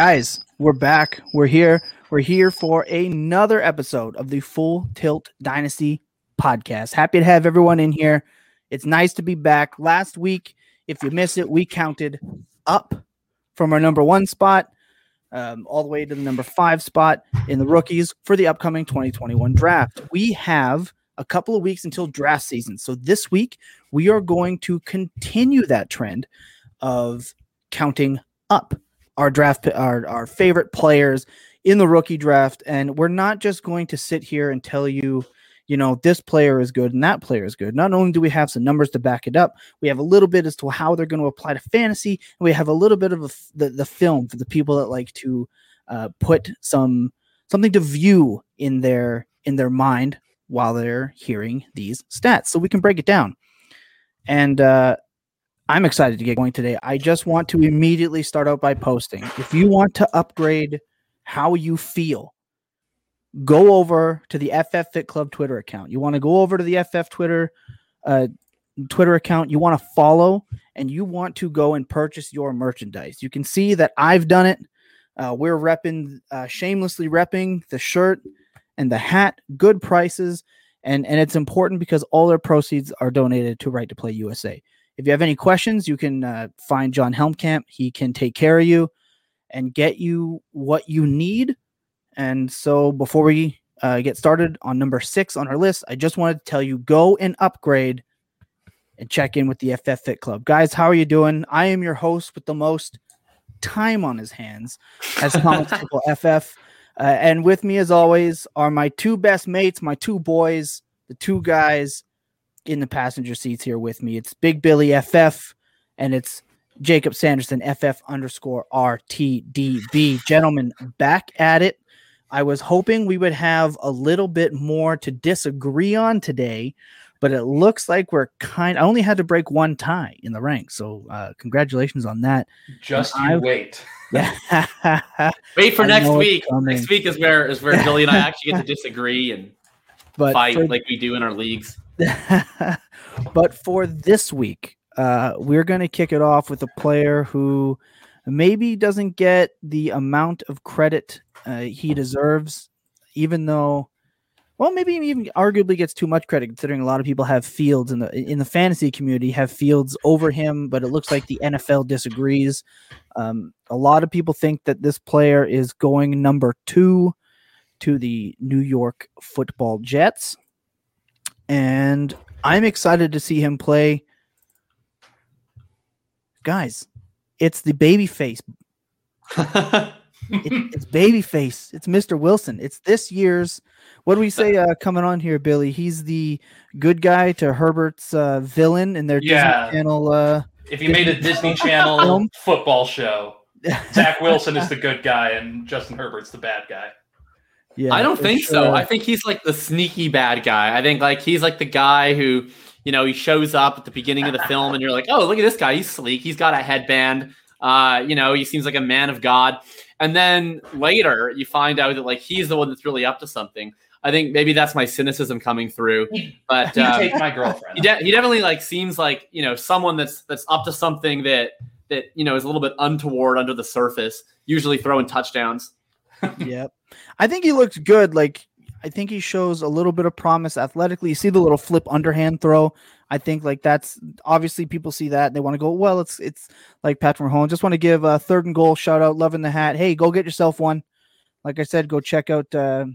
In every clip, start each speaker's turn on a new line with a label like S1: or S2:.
S1: Guys, we're back. We're here. We're here for another episode of the Full Tilt Dynasty podcast. Happy to have everyone in here. It's nice to be back. Last week, if you miss it, we counted up from our number one spot um, all the way to the number five spot in the rookies for the upcoming 2021 draft. We have a couple of weeks until draft season. So this week, we are going to continue that trend of counting up our draft, our, our favorite players in the rookie draft. And we're not just going to sit here and tell you, you know, this player is good and that player is good. Not only do we have some numbers to back it up, we have a little bit as to how they're going to apply to fantasy, and we have a little bit of a, the the film for the people that like to uh, put some something to view in their in their mind while they're hearing these stats, so we can break it down. And uh, I'm excited to get going today. I just want to immediately start out by posting. If you want to upgrade how you feel go over to the FF Fit Club Twitter account. You want to go over to the FF Twitter uh, Twitter account. You want to follow and you want to go and purchase your merchandise. You can see that I've done it. Uh, we're repping, uh, shamelessly repping the shirt and the hat, good prices. And, and it's important because all their proceeds are donated to Right to Play USA. If you have any questions, you can uh, find John Helmkamp. He can take care of you and get you what you need and so before we uh, get started on number six on our list, I just wanted to tell you go and upgrade and check in with the FF Fit Club. Guys, how are you doing? I am your host with the most time on his hands as FF. Uh, and with me, as always, are my two best mates, my two boys, the two guys in the passenger seats here with me. It's Big Billy FF and it's Jacob Sanderson FF underscore RTDB. Gentlemen, back at it I was hoping we would have a little bit more to disagree on today, but it looks like we're kind. I only had to break one tie in the ranks, so uh, congratulations on that.
S2: Just and you I've, wait.
S3: Yeah. wait for I next week. Next week is where is where Billy and I actually get to disagree and but fight for, like we do in our leagues.
S1: but for this week, uh, we're going to kick it off with a player who maybe doesn't get the amount of credit uh, he deserves, even though, well, maybe even arguably gets too much credit considering a lot of people have Fields in the in the fantasy community have Fields over him, but it looks like the NFL disagrees. Um, a lot of people think that this player is going number two to the New York Football Jets, and I'm excited to see him play. Guys, it's the baby face. it, it's babyface. It's Mr. Wilson. It's this year's. What do we say uh, coming on here, Billy? He's the good guy to Herbert's uh, villain in their yeah. Disney Channel. Uh,
S2: if you made a Disney Channel football show, Zach Wilson is the good guy and Justin Herbert's the bad guy.
S3: Yeah, I don't think sure. so. I think he's like the sneaky bad guy. I think like he's like the guy who, you know, he shows up at the beginning of the film and you're like, oh, look at this guy. He's sleek. He's got a headband. Uh, you know, he seems like a man of God. And then later you find out that like he's the one that's really up to something. I think maybe that's my cynicism coming through. But
S2: um, take my girlfriend.
S3: He, de- he definitely like seems like you know someone that's that's up to something that that you know is a little bit untoward under the surface. Usually throwing touchdowns.
S1: yep, I think he looks good. Like I think he shows a little bit of promise athletically. You see the little flip underhand throw. I think like that's obviously people see that and they want to go, well, it's it's like Patrick Mahomes. Just want to give a third and goal shout out, loving the hat. Hey, go get yourself one. Like I said, go check out uh,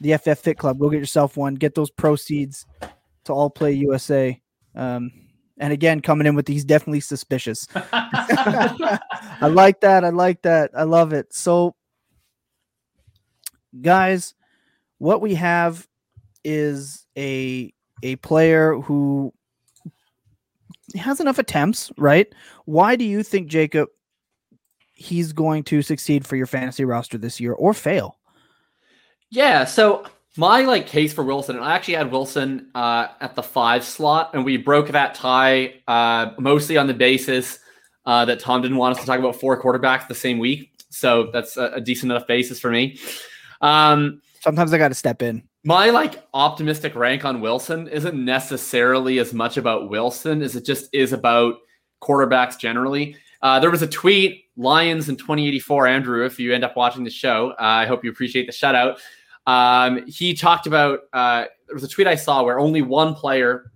S1: the FF Fit Club. Go get yourself one. Get those proceeds to All Play USA. Um, and again, coming in with these definitely suspicious. I like that. I like that. I love it. So, guys, what we have is a a player who has enough attempts, right? Why do you think Jacob he's going to succeed for your fantasy roster this year or fail?
S3: Yeah, so my like case for Wilson, I actually had Wilson uh, at the five slot, and we broke that tie uh, mostly on the basis uh, that Tom didn't want us to talk about four quarterbacks the same week. So that's a, a decent enough basis for me. Um,
S1: Sometimes I got to step in
S3: my like optimistic rank on Wilson isn't necessarily as much about Wilson as it just is about quarterbacks generally. Uh, there was a tweet, Lions in 2084, Andrew, if you end up watching the show, uh, I hope you appreciate the shout out. Um, he talked about, uh, there was a tweet I saw where only one player,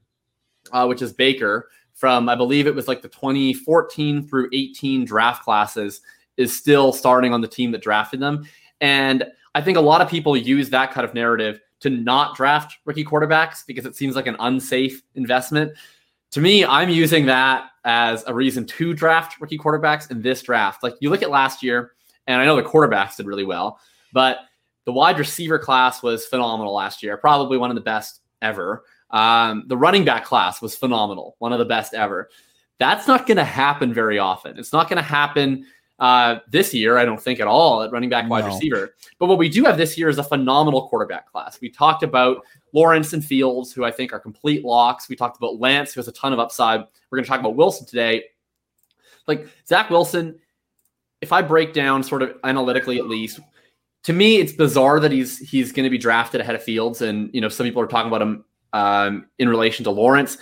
S3: uh, which is Baker, from I believe it was like the 2014 through 18 draft classes, is still starting on the team that drafted them. And I think a lot of people use that kind of narrative to not draft rookie quarterbacks because it seems like an unsafe investment. To me, I'm using that as a reason to draft rookie quarterbacks in this draft. Like you look at last year, and I know the quarterbacks did really well, but the wide receiver class was phenomenal last year, probably one of the best ever. Um, the running back class was phenomenal, one of the best ever. That's not going to happen very often. It's not going to happen uh, this year, I don't think at all at running back, wide no. receiver. But what we do have this year is a phenomenal quarterback class. We talked about Lawrence and Fields, who I think are complete locks. We talked about Lance, who has a ton of upside. We're going to talk about Wilson today. Like Zach Wilson, if I break down sort of analytically at least, to me it's bizarre that he's he's going to be drafted ahead of Fields, and you know some people are talking about him um, in relation to Lawrence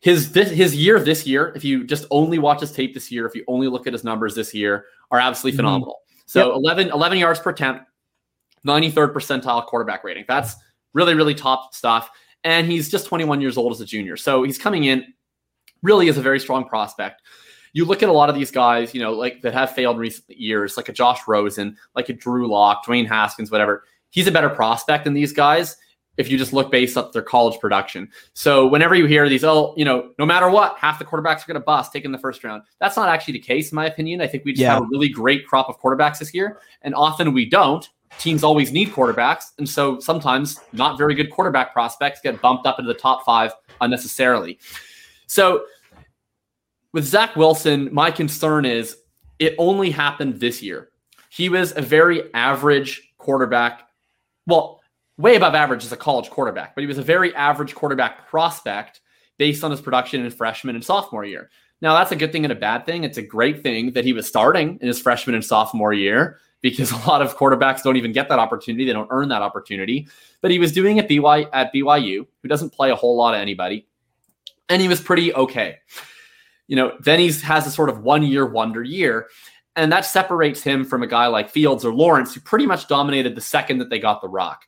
S3: his this, his year this year, if you just only watch his tape this year, if you only look at his numbers this year, are absolutely mm-hmm. phenomenal. So yep. 11, 11 yards per attempt, 93rd percentile quarterback rating. That's really, really top stuff. And he's just 21 years old as a junior. So he's coming in really as a very strong prospect. You look at a lot of these guys, you know, like that have failed in recent years, like a Josh Rosen, like a Drew Lock, Dwayne Haskins, whatever. He's a better prospect than these guys if you just look based up their college production. So whenever you hear these, oh, you know, no matter what, half the quarterbacks are going to bust taking the first round. That's not actually the case, in my opinion. I think we just yeah. have a really great crop of quarterbacks this year, and often we don't. Teams always need quarterbacks, and so sometimes not very good quarterback prospects get bumped up into the top five unnecessarily. So with Zach Wilson, my concern is it only happened this year. He was a very average quarterback. Well, way above average as a college quarterback, but he was a very average quarterback prospect based on his production in freshman and sophomore year. Now, that's a good thing and a bad thing. It's a great thing that he was starting in his freshman and sophomore year because a lot of quarterbacks don't even get that opportunity. They don't earn that opportunity. But he was doing it BY, at BYU, who doesn't play a whole lot of anybody. And he was pretty okay. You know, then he has a sort of one year wonder year. And that separates him from a guy like Fields or Lawrence, who pretty much dominated the second that they got the rock.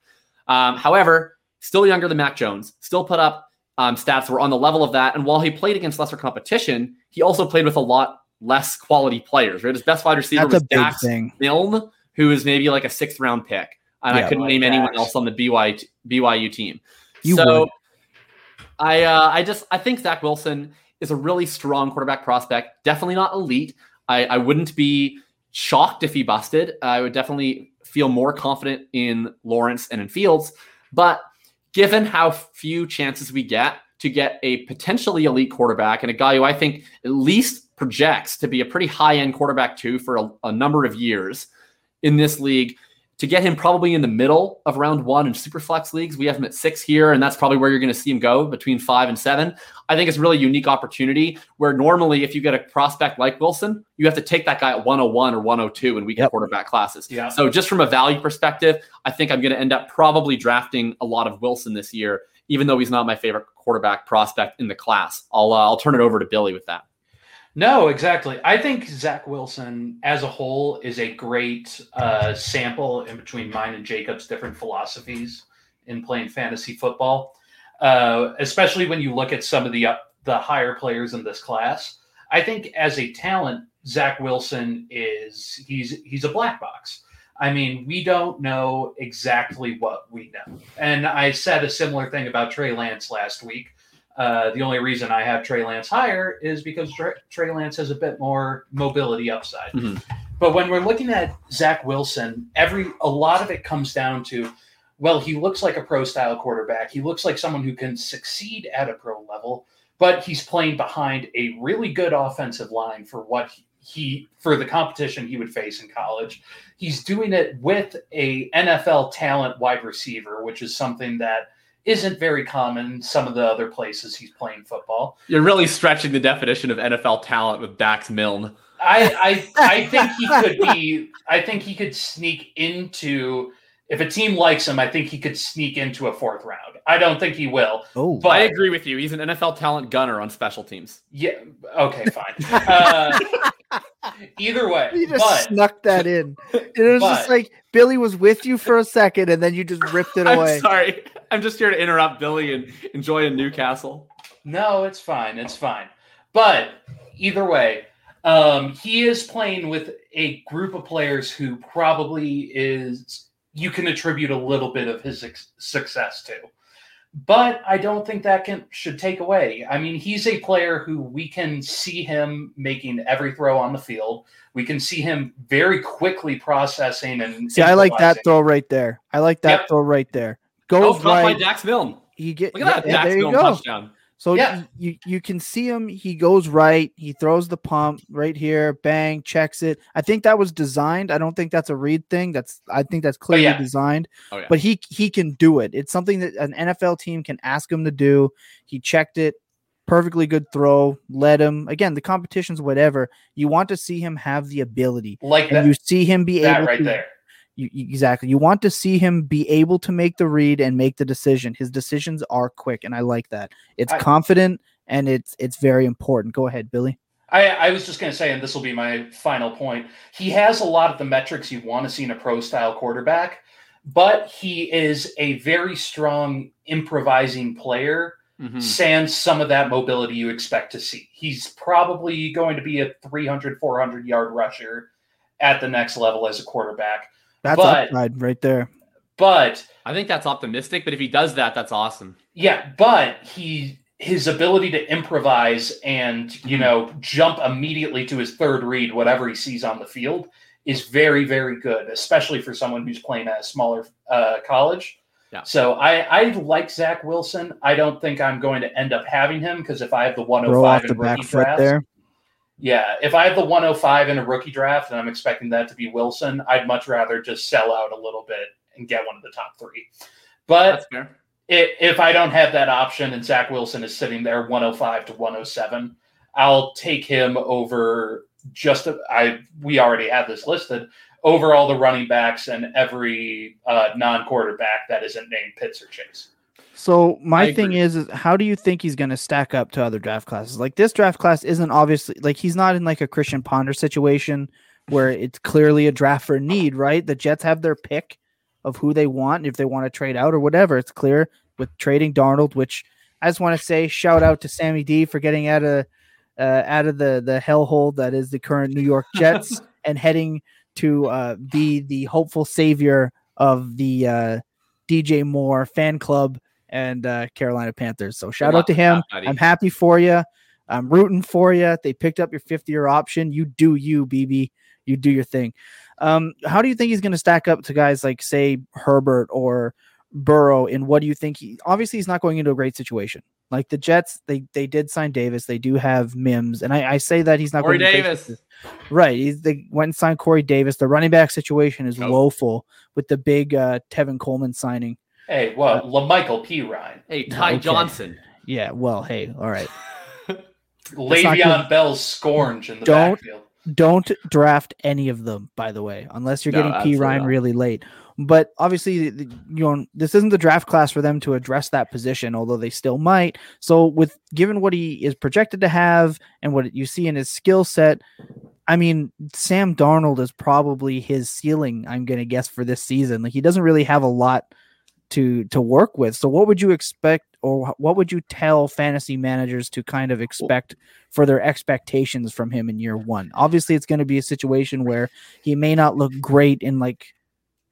S3: Um, however, still younger than Mac Jones, still put up um, stats were on the level of that. And while he played against lesser competition, he also played with a lot less quality players. Right, his best wide receiver That's was Dax Milne, who is maybe like a sixth round pick, and yeah, I couldn't name anyone else on the BYU, BYU team. You so, would. I uh, I just I think Zach Wilson is a really strong quarterback prospect. Definitely not elite. I, I wouldn't be shocked if he busted. I would definitely feel more confident in Lawrence and in Fields. But given how few chances we get to get a potentially elite quarterback and a guy who I think at least projects to be a pretty high end quarterback too for a, a number of years in this league, to get him probably in the middle of round one in super flex leagues. We have him at six here, and that's probably where you're going to see him go between five and seven. I think it's a really unique opportunity where normally, if you get a prospect like Wilson, you have to take that guy at 101 or 102 in weekend yep. quarterback classes. Yeah. So, just from a value perspective, I think I'm going to end up probably drafting a lot of Wilson this year, even though he's not my favorite quarterback prospect in the class. I'll, uh, I'll turn it over to Billy with that.
S2: No, exactly. I think Zach Wilson as a whole is a great uh, sample in between mine and Jacob's different philosophies in playing fantasy football, uh, especially when you look at some of the uh, the higher players in this class. I think as a talent, Zach Wilson is he's he's a black box. I mean, we don't know exactly what we know. And I said a similar thing about Trey Lance last week uh, the only reason I have Trey Lance higher is because Trey, Trey Lance has a bit more mobility upside. Mm-hmm. But when we're looking at Zach Wilson, every a lot of it comes down to, well, he looks like a pro style quarterback. He looks like someone who can succeed at a pro level, but he's playing behind a really good offensive line for what he, he for the competition he would face in college. He's doing it with a NFL talent wide receiver, which is something that isn't very common in some of the other places he's playing football.
S3: You're really stretching the definition of NFL talent with Dax Milne.
S2: I, I I think he could be I think he could sneak into if a team likes him, I think he could sneak into a fourth round. I don't think he will.
S3: Oh, but I agree with you. He's an NFL talent gunner on special teams.
S2: Yeah. Okay. Fine. uh, either way,
S1: You just
S2: but
S1: snuck that in. It was just like Billy was with you for a second, and then you just ripped it away.
S3: I'm sorry. I'm just here to interrupt Billy and enjoy a Newcastle.
S2: No, it's fine. It's fine. But either way, um, he is playing with a group of players who probably is you can attribute a little bit of his ex- success to. But I don't think that can should take away. I mean, he's a player who we can see him making every throw on the field. We can see him very quickly processing and
S1: See, I like that throw right there. I like that
S2: Yep.
S1: throw right there.
S3: Oh,
S1: Goes
S3: caught by
S1: right.
S3: Dax Milne.
S1: He get
S3: Look at that
S1: yeah,
S3: Dax
S1: there you
S3: Milne
S1: go.
S3: touchdown.
S1: So
S2: Yeah.
S1: you you can see him. He goes right. He throws the pump right here. Bang, checks it. I think that was designed. I don't think that's a read thing. That's I think that's clearly
S2: yeah.
S1: designed.
S3: Oh, yeah.
S1: But he he can do it. It's something that an NFL team can ask him to do. He checked it. Perfectly good throw. Let him again. The competition's whatever. You want to see him have the ability,
S2: like
S1: and
S2: that,
S1: you see him be able
S2: that
S1: able
S2: right
S1: to
S2: there.
S1: You, you- exactly. You want to see him be able to make the read and make the decision. His decisions are quick, and I like that. It's
S2: I-
S1: confident and it's it's very important. Go ahead, Billy.
S2: I, I was just going to say, and this will be my final point. He has a lot of the metrics you want to see in a pro style quarterback, but he is a very strong improvising player,
S3: Mhm.
S2: sans some of that mobility you expect to see. He's probably going to be a 300, 400 yard rusher at the next level as a quarterback.
S1: That's
S2: But-
S1: upside right there.
S2: But
S3: I think that's optimistic, but if he does that, that's awesome.
S2: Yeah, but he his ability to improvise and you
S3: Mhm.
S2: know jump immediately to his third read, whatever he sees on the field, is very very good, especially for someone who's playing at a smaller uh, college.
S3: Yeah.
S2: So I I like Zach Wilson. I don't think I'm going to end up having him because if I have the
S1: Throw
S2: 105
S1: off the
S2: in
S1: back foot
S2: draft,
S1: there.
S2: Yeah, if I have the 105 in a rookie draft and I'm expecting that to be Wilson, I'd much rather just sell out a little bit and get one of the top three. But
S3: That's fair.
S2: i- if I don't have that option and Zach Wilson is sitting there 105 to 107, I'll take him over just I we already have this listed over all the running backs and every uh, non-quarterback that isn't named Pitts or Chase.
S1: So my thing is, is how do you think he's going to stack up to other draft classes? Like this draft class isn't obviously like he's not in like a Christian Ponder situation where it's clearly a draft for need, right? The Jets have their pick of who they want if they want to trade out or whatever. It's clear with trading Darnold, which I just want to say shout out to Sammy D for getting out of uh, out of the the hellhole that is the current New York Jets and heading to uh, be the hopeful savior of the uh, DJ Moore fan club and uh, Carolina Panthers. So shout out to him. I'm happy for you. I'm rooting for you. They picked up your fifth year option. You do you, BB. You do your thing. Um, how do you think he's going to stack up to guys like, say, Herbert or Burrow? And what do you think? He obviously he's not going into a great situation. Like the Jets, they they did sign Davis. They do have Mims, and I, I say that he's not
S3: Corey
S1: going. into a great
S3: Davis.
S1: Right. He's they went and signed Corey Davis. The running back situation is
S3: Nope.
S1: woeful with the big uh, Tevin Coleman signing.
S2: Hey, well, uh, La'Mical Perine,
S3: Hey, Ty
S1: Okay.
S3: Johnson.
S1: Yeah. Well, hey, all right. not
S2: Le'Veon Bell's scourge in the
S1: Don't-
S2: backfield.
S1: don't draft any of them by the way unless you're
S3: No,
S1: getting p
S3: absolutely
S1: ryan
S3: not.
S1: really late but obviously you know this isn't the draft class for them to address that position although they still might so with given what he is projected to have and what you see in his skill set i mean sam darnold is probably his ceiling i'm going to guess for this season like he doesn't really have a lot to to work with so what would you expect or what would you tell fantasy managers to kind of expect for their expectations from him in year one. Obviously, it's going to be a situation where he may not look great in like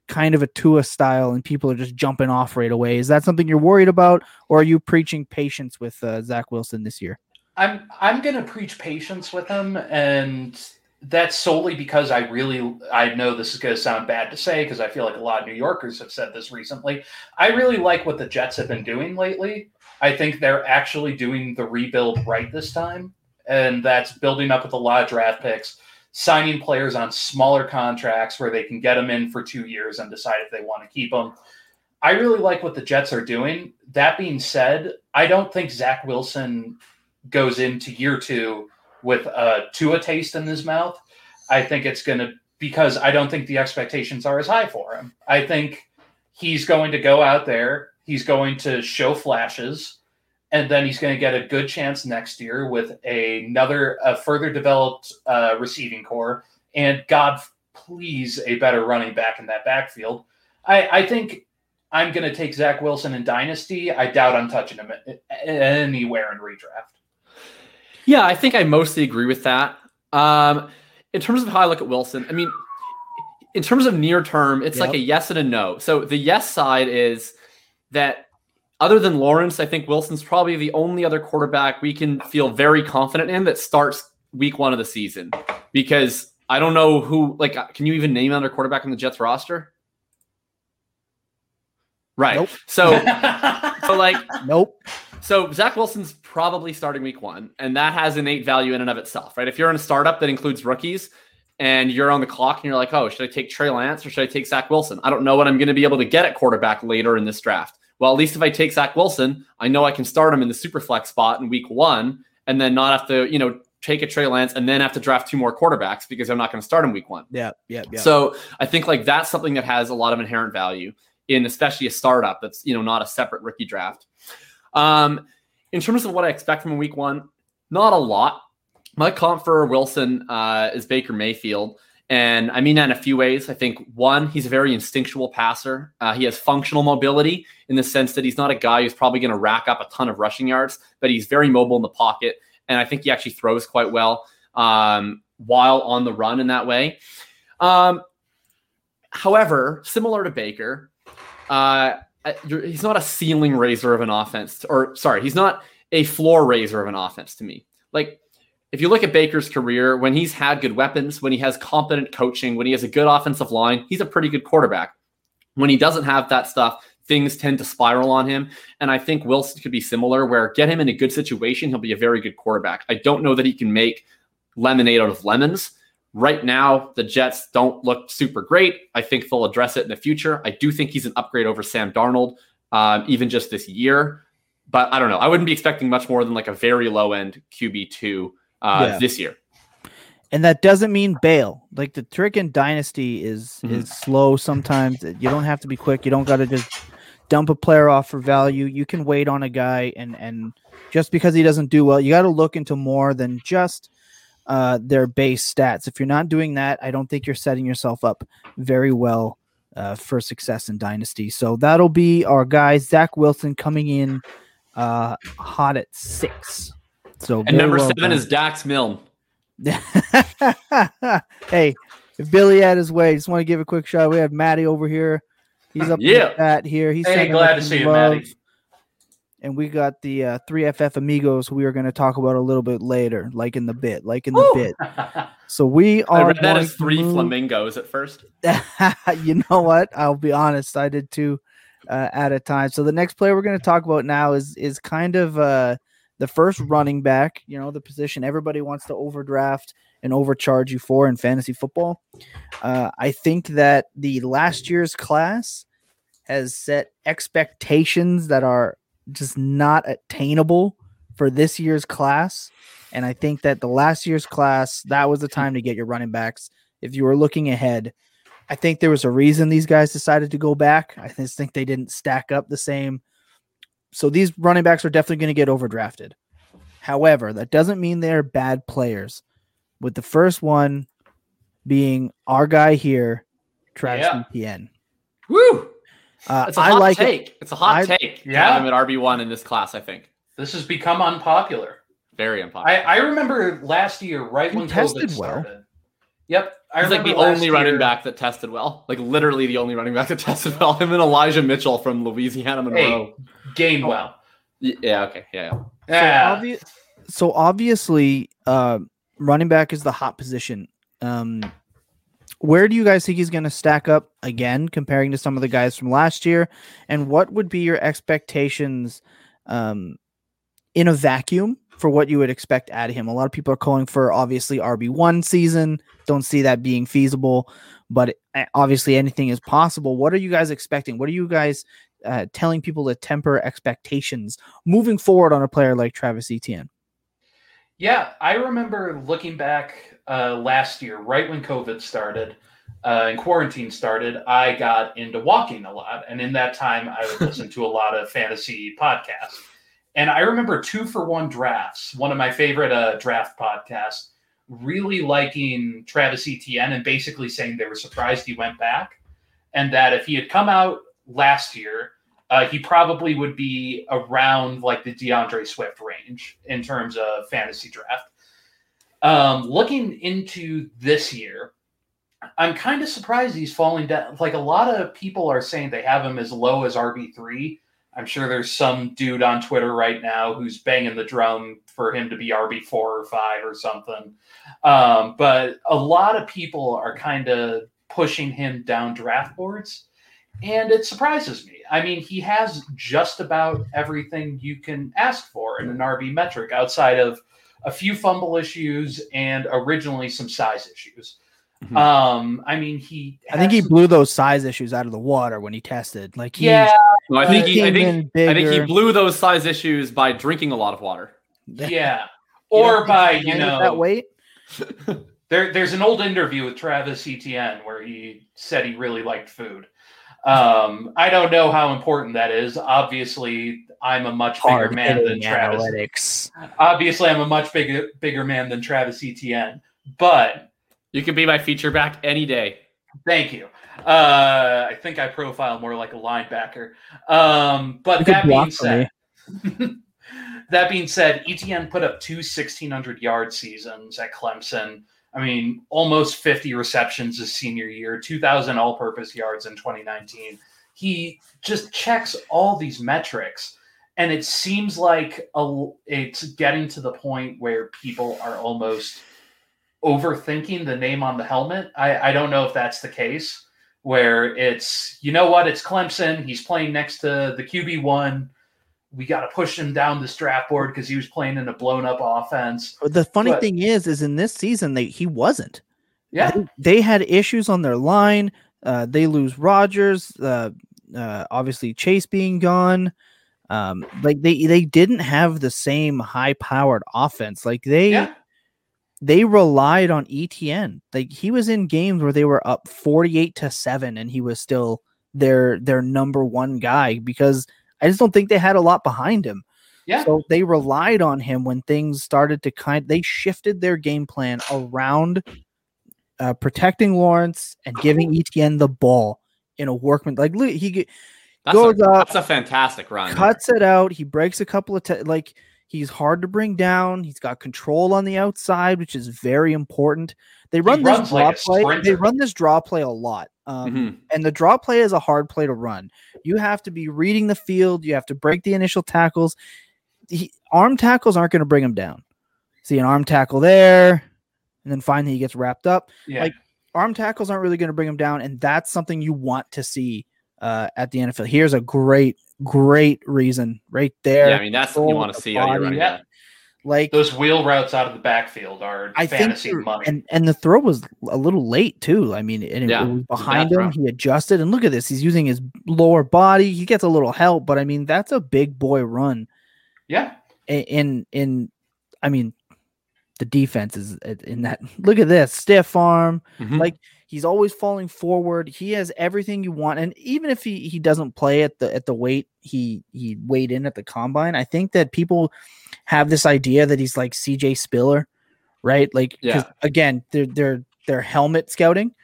S1: kind of a Tua style, and people are just jumping off right away. Is that something you're worried about, or are you preaching patience with uh, Zach Wilson this year?
S2: I'm I'm gonna preach patience with him, and that's solely because I really I know this is gonna sound bad to say because I feel like a lot of New Yorkers have said this recently. I really like what the Jets have been doing lately. I think they're actually doing the rebuild right this time, and that's building up with a lot of draft picks, signing players on smaller contracts where they can get them in for two years and decide if they want to keep them. I really like what the Jets are doing. That being said, I don't think Zach Wilson goes into year two with a Tua taste in his mouth. I think it's going to because I don't think the expectations are as high for him. I think he's going to go out there, he's going to show flashes, and then he's going to get a good chance next year with another, a further developed uh, receiving corps and God, please, a better running back in that backfield. I, I think I'm going to take Zach Wilson in Dynasty. I doubt I'm touching him anywhere in redraft.
S3: Yeah, I think I mostly agree with that. Um, in terms of how I look at Wilson, I mean, in terms of near term, it's yep. like a yes and a no. So the yes side is that other than Lawrence, I think Wilson's probably the only other quarterback we can feel very confident in that starts week one of the season. Because I don't know who, like, uh, can you even name another quarterback on the Jets roster? Right. Nope. So, so like,
S1: nope.
S3: So Zach Wilson's probably starting week one, and that has innate value in and of itself, right? If you're in a startup that includes rookies, and you're on the clock and you're like, oh, should I take Trey Lance or should I take Zach Wilson? I don't know what I'm going to be able to get at quarterback later in this draft. Well, at least if I take Zach Wilson, I know I can start him in the super flex spot in week one and then not have to, you know, take a Trey Lance and then have to draft two more quarterbacks because I'm not going to start him week one.
S1: Yeah, yeah, yeah.
S3: So I think like that's something that has a lot of inherent value in especially a startup that's, you know, not a separate rookie draft. Um, in terms of what I expect from week one, not a lot. My comp for Wilson uh, is Baker Mayfield. And I mean that in a few ways. I think one, he's a very instinctual passer. Uh, he has functional mobility in the sense that he's not a guy who's probably going to rack up a ton of rushing yards, but he's very mobile in the pocket. And I think he actually throws quite well um, while on the run in that way. Um, however, similar to Baker, uh, he's not a ceiling raiser of an offense, or sorry, he's not a floor raiser of an offense to me. Like if you look at Baker's career, when he's had good weapons, when he has competent coaching, when he has a good offensive line, he's a pretty good quarterback. When he doesn't have that stuff, things tend to spiral on him. And I think Wilson could be similar, where get him in a good situation, he'll be a very good quarterback. I don't know that he can make lemonade out of lemons. Right now, the Jets don't look super great. I think they'll address it in the future. I do think he's an upgrade over Sam Darnold, um, even just this year. But I don't know. I wouldn't be expecting much more than like a very low end QB2 uh, yeah. this year.
S1: And that doesn't mean bail. Like the trick in Dynasty is mm-hmm. is slow sometimes. You don't have to be quick. You don't got to just dump a player off for value. You can wait on a guy and and just because he doesn't do well, you got to look into more than just uh, their base stats. If you're not doing that, I don't think you're setting yourself up very well uh, for success in Dynasty. So that'll be our guy Zach Wilson coming in uh, hot at six. So
S3: and number well seven done. is Dax Milne.
S1: hey, if Billy had his way, just want to give a quick shout. We have Maddie over here. He's up
S2: yeah.
S1: that here. He's
S2: hey, glad to see you, Matty.
S1: And we got the uh, 3FF Amigos we are going to talk about a little bit later, like in the bit, like in the Woo! bit. So we are. I read
S3: that as three move... flamingos at first.
S1: you know what? I'll be honest. I did two uh, at a time. So the next player we're going to talk about now is is kind of uh, the first running back, you know, the position everybody wants to overdraft and overcharge you for in fantasy football. Uh, I think that the last year's class has set expectations that are just not attainable for this year's class. And I think that the last year's class, that was the time to get your running backs. If you were looking ahead, I think there was a reason these guys decided to go back. I just think they didn't stack up the same so these running backs are definitely going to get overdrafted. However, that doesn't mean they're bad players. With the first one being our guy here, Travis yeah. Etienne.
S3: Woo! Uh, it's a hot like take. It. It's a hot I, take. Yeah, I'm at RB one in this class. I think
S2: this has become unpopular.
S3: Very unpopular.
S2: I, I remember last year, right he when tested COVID well. started. Yep,
S3: I He's like the only year, running back that tested well. Like literally the only running back that tested well. Him and Elijah Mitchell from Louisiana Monroe.
S2: Hey, game well.
S3: Yeah. Okay. Yeah.
S2: Yeah.
S1: So, obvi- so obviously, uh, running back is the hot position. Um, where do you guys think he's going to stack up again, comparing to some of the guys from last year? And what would be your expectations um, in a vacuum for what you would expect out of him? A lot of people are calling for obviously RB1 season. Don't see that being feasible, but eh, obviously anything is possible. What are you guys expecting? What are you guys uh, telling people to temper expectations moving forward on a player like Travis Etienne?
S2: Yeah, I remember looking back uh, last year, right when COVID started uh, and quarantine started, I got into walking a lot. And in that time, I would listen to a lot of fantasy podcasts. And I remember two for one drafts, one of my favorite uh, draft podcasts really liking Travis Etienne and basically saying they were surprised he went back, and that if he had come out last year, uh, he probably would be around like the DeAndre Swift range in terms of fantasy draft. Um, looking into this year, I'm kind of surprised he's falling down. Like a lot of people are saying they have him as low as RB3. I'm sure there's some dude on Twitter right now who's banging the drum for him to be RB4 or 5 or something. Um, but a lot of people are kind of pushing him down draft boards. And it surprises me. I mean, he has just about everything you can ask for in an RB metric outside of a few fumble issues and originally some size issues. Mm-hmm. Um, I mean, he.
S1: I think he blew those size issues out of the water when he tested. Like,
S2: yeah,
S3: I think he. I think. I think he blew those size issues by drinking a lot of water.
S2: Yeah, or by you know
S1: that weight.
S2: there, there's an old interview with Travis Etienne where he said he really liked food. Um, I don't know how important that is. Obviously, I'm a much bigger man than Travis. Analytics. Obviously, I'm a much bigger bigger man than Travis Etienne, but
S3: you can be my feature back any day.
S2: Thank you. Uh, I think I profile more like a linebacker. Um, but that being said, that being said, Etienne put up two 1600 yard seasons at Clemson. I mean, almost 50 receptions his senior year, 2,000 all purpose yards in 2019. He just checks all these metrics. And it seems like a, it's getting to the point where people are almost overthinking the name on the helmet. I, I don't know if that's the case where it's, you know what, it's Clemson. He's playing next to the QB1. We got to push him down the draft board because he was playing in a blown up offense.
S1: The funny but, thing is, is in this season, they he wasn't.
S2: Yeah.
S1: They, they had issues on their line. Uh, they lose Rodgers. Uh, uh, obviously, Chase being gone. Um, like they they didn't have the same high powered offense. Like they yeah they relied on ETN. Like he was in games where they were up 48 to 7 and he was still their their number one guy because I just don't think they had a lot behind him.
S2: Yeah.
S1: So they relied on him when things started to kind they shifted their game plan around uh, protecting Lawrence and giving Etienne the ball in a workman like look he
S3: that's goes a, up that's a fantastic run.
S1: Cuts it out, he breaks a couple of te- like He's hard to bring down. He's got control on the outside, which is very important. They run this draw like play. They run this draw play a lot. Um, mm-hmm. And the draw play is a hard play to run. You have to be reading the field. You have to break the initial tackles. He, arm tackles aren't going to bring him down. See an arm tackle there, and then finally he gets wrapped up. Yeah. Like arm tackles aren't really going to bring him down, and that's something you want to see uh, at the NFL. Here's a great great reason right there.
S3: Yeah, I mean that's what you want to see on your running back.
S1: Like
S2: those wheel routes out of the backfield are I fantasy think money.
S1: And and the throw was a little late too. I mean, and yeah, it was behind him. He adjusted, and look at this. He's using his lower body. He gets a little help, but I mean, that's a big boy run.
S2: Yeah.
S1: In in, I mean, the defense is in that. Look at this stiff arm. Mm-hmm. Like He's always falling forward. He has everything you want. And even if he, he doesn't play at the at the weight he he weighed in at the combine, I think that people have this idea that he's like CJ Spiller, right? Like
S3: yeah.
S1: again, they're they're they're helmet scouting.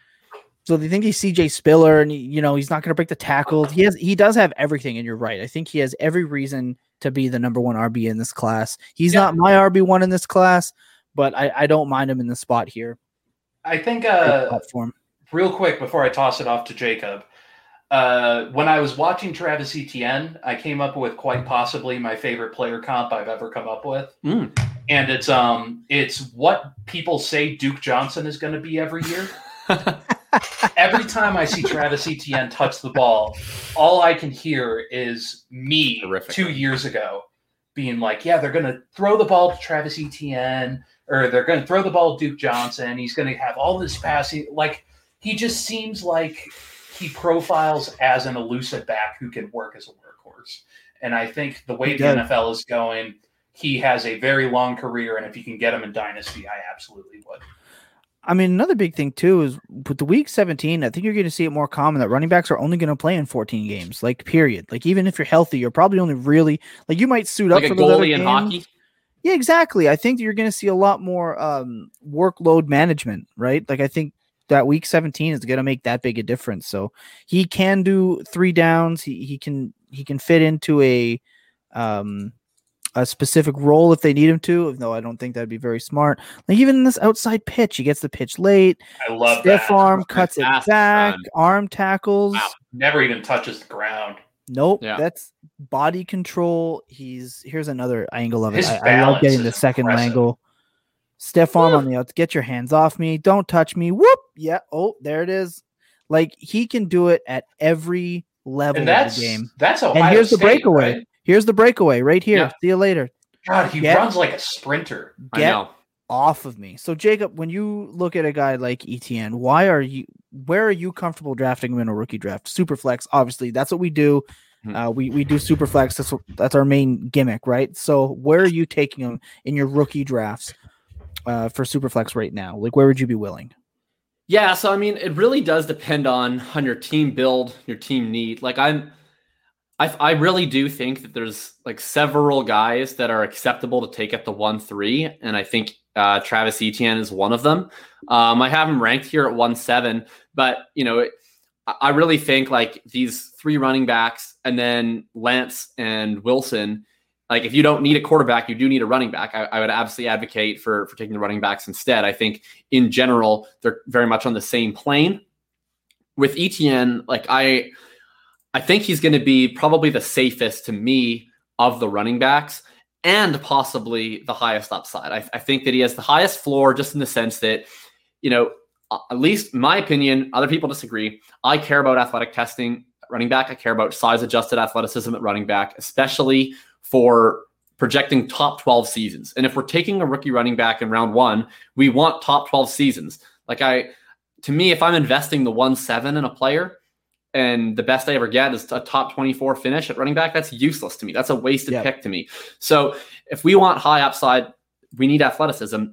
S1: So they think he's CJ Spiller and you know he's not going to break the tackles. He has he does have everything and you're right. I think he has every reason to be the number 1 RB in this class. He's yeah. not my RB1 in this class, but I, I don't mind him in the spot here.
S2: I think uh, platform. real quick before I toss it off to Jacob. Uh, when I was watching Travis Etienne, I came up with quite possibly my favorite player comp I've ever come up with,
S3: mm.
S2: and it's um it's what people say Duke Johnson is going to be every year. every time I see Travis Etienne touch the ball, all I can hear is me Terrific. two years ago being like, "Yeah, they're going to throw the ball to Travis Etienne." Or they're going to throw the ball to Duke Johnson. He's going to have all this passing. Like he just seems like he profiles as an elusive back who can work as a workhorse. And I think the way the NFL is going, he has a very long career. And if you can get him in dynasty, I absolutely would.
S1: I mean, another big thing too is with the week 17, I think you're going to see it more common that running backs are only going to play in 14 games, like period. Like even if you're healthy, you're probably only really like you might suit
S3: like
S1: up
S3: for the goalie in hockey.
S1: Yeah, exactly. I think you're going to see a lot more um, workload management, right? Like I think that week 17 is going to make that big a difference. So he can do three downs. He he can he can fit into a um a specific role if they need him to. Though I don't think that'd be very smart. Like even in this outside pitch, he gets the pitch late.
S2: I love
S1: Stiff
S2: that.
S1: arm cuts it back.
S3: run.
S1: Arm tackles.
S3: Wow.
S2: Never even touches the ground.
S1: Nope,
S3: Yeah.
S1: that's body control. He's here's another angle of it. I, I love getting the second
S2: impressive.
S1: angle. Stiff arm on the outs. Get your hands off me. Don't touch me. Whoop. Yeah. Oh, there it is. Like he can do it at every level
S2: And
S1: of the game.
S2: that's Ohio
S1: And here's the breakaway.
S2: right?
S1: Here's the breakaway right here.
S3: Yeah.
S1: See you later.
S2: God, he
S1: Get-
S2: runs like a sprinter.
S3: I
S1: Get
S3: know.
S1: Off of me. So Jacob, when you look at a guy like ETN, why are you where are you comfortable drafting him in a rookie draft? Superflex, obviously, that's what we do.
S3: Mhm.
S1: Uh, we we do superflex. That's what, that's our main gimmick, right? So where are you taking him in your rookie drafts uh, for superflex right now? Like where would you be willing?
S3: Yeah, so I mean, it really does depend on on your team build, your team need. Like I'm, I I really do think that there's like several guys that are acceptable to take at the one three, and I think uh, Travis Etienne is one of them. Um, I have him ranked here at one seven, but you know, it, I- really think like these three running backs, and then Lance and Wilson. Like if you don't need a quarterback, you do need a running back. I, I would absolutely advocate for for taking the running backs instead. I think in general, they're very much on the same plane. With ETN, like I I think he's going to be probably the safest to me of the running backs and possibly the highest upside. I, I think that he has the highest floor just in the sense that, you know, at least my opinion, other people disagree. I care about athletic testing running back. I care about size adjusted athleticism at running back, especially for projecting top 12 seasons. And if we're taking a rookie running back in round one, we want top 12 seasons. Like I, to me, if I'm investing the one seven in a player and the best I ever get is a top 24 finish at running back, that's useless to me. That's a wasted
S1: Yep.
S3: pick to me. So if we want high upside, we need athleticism.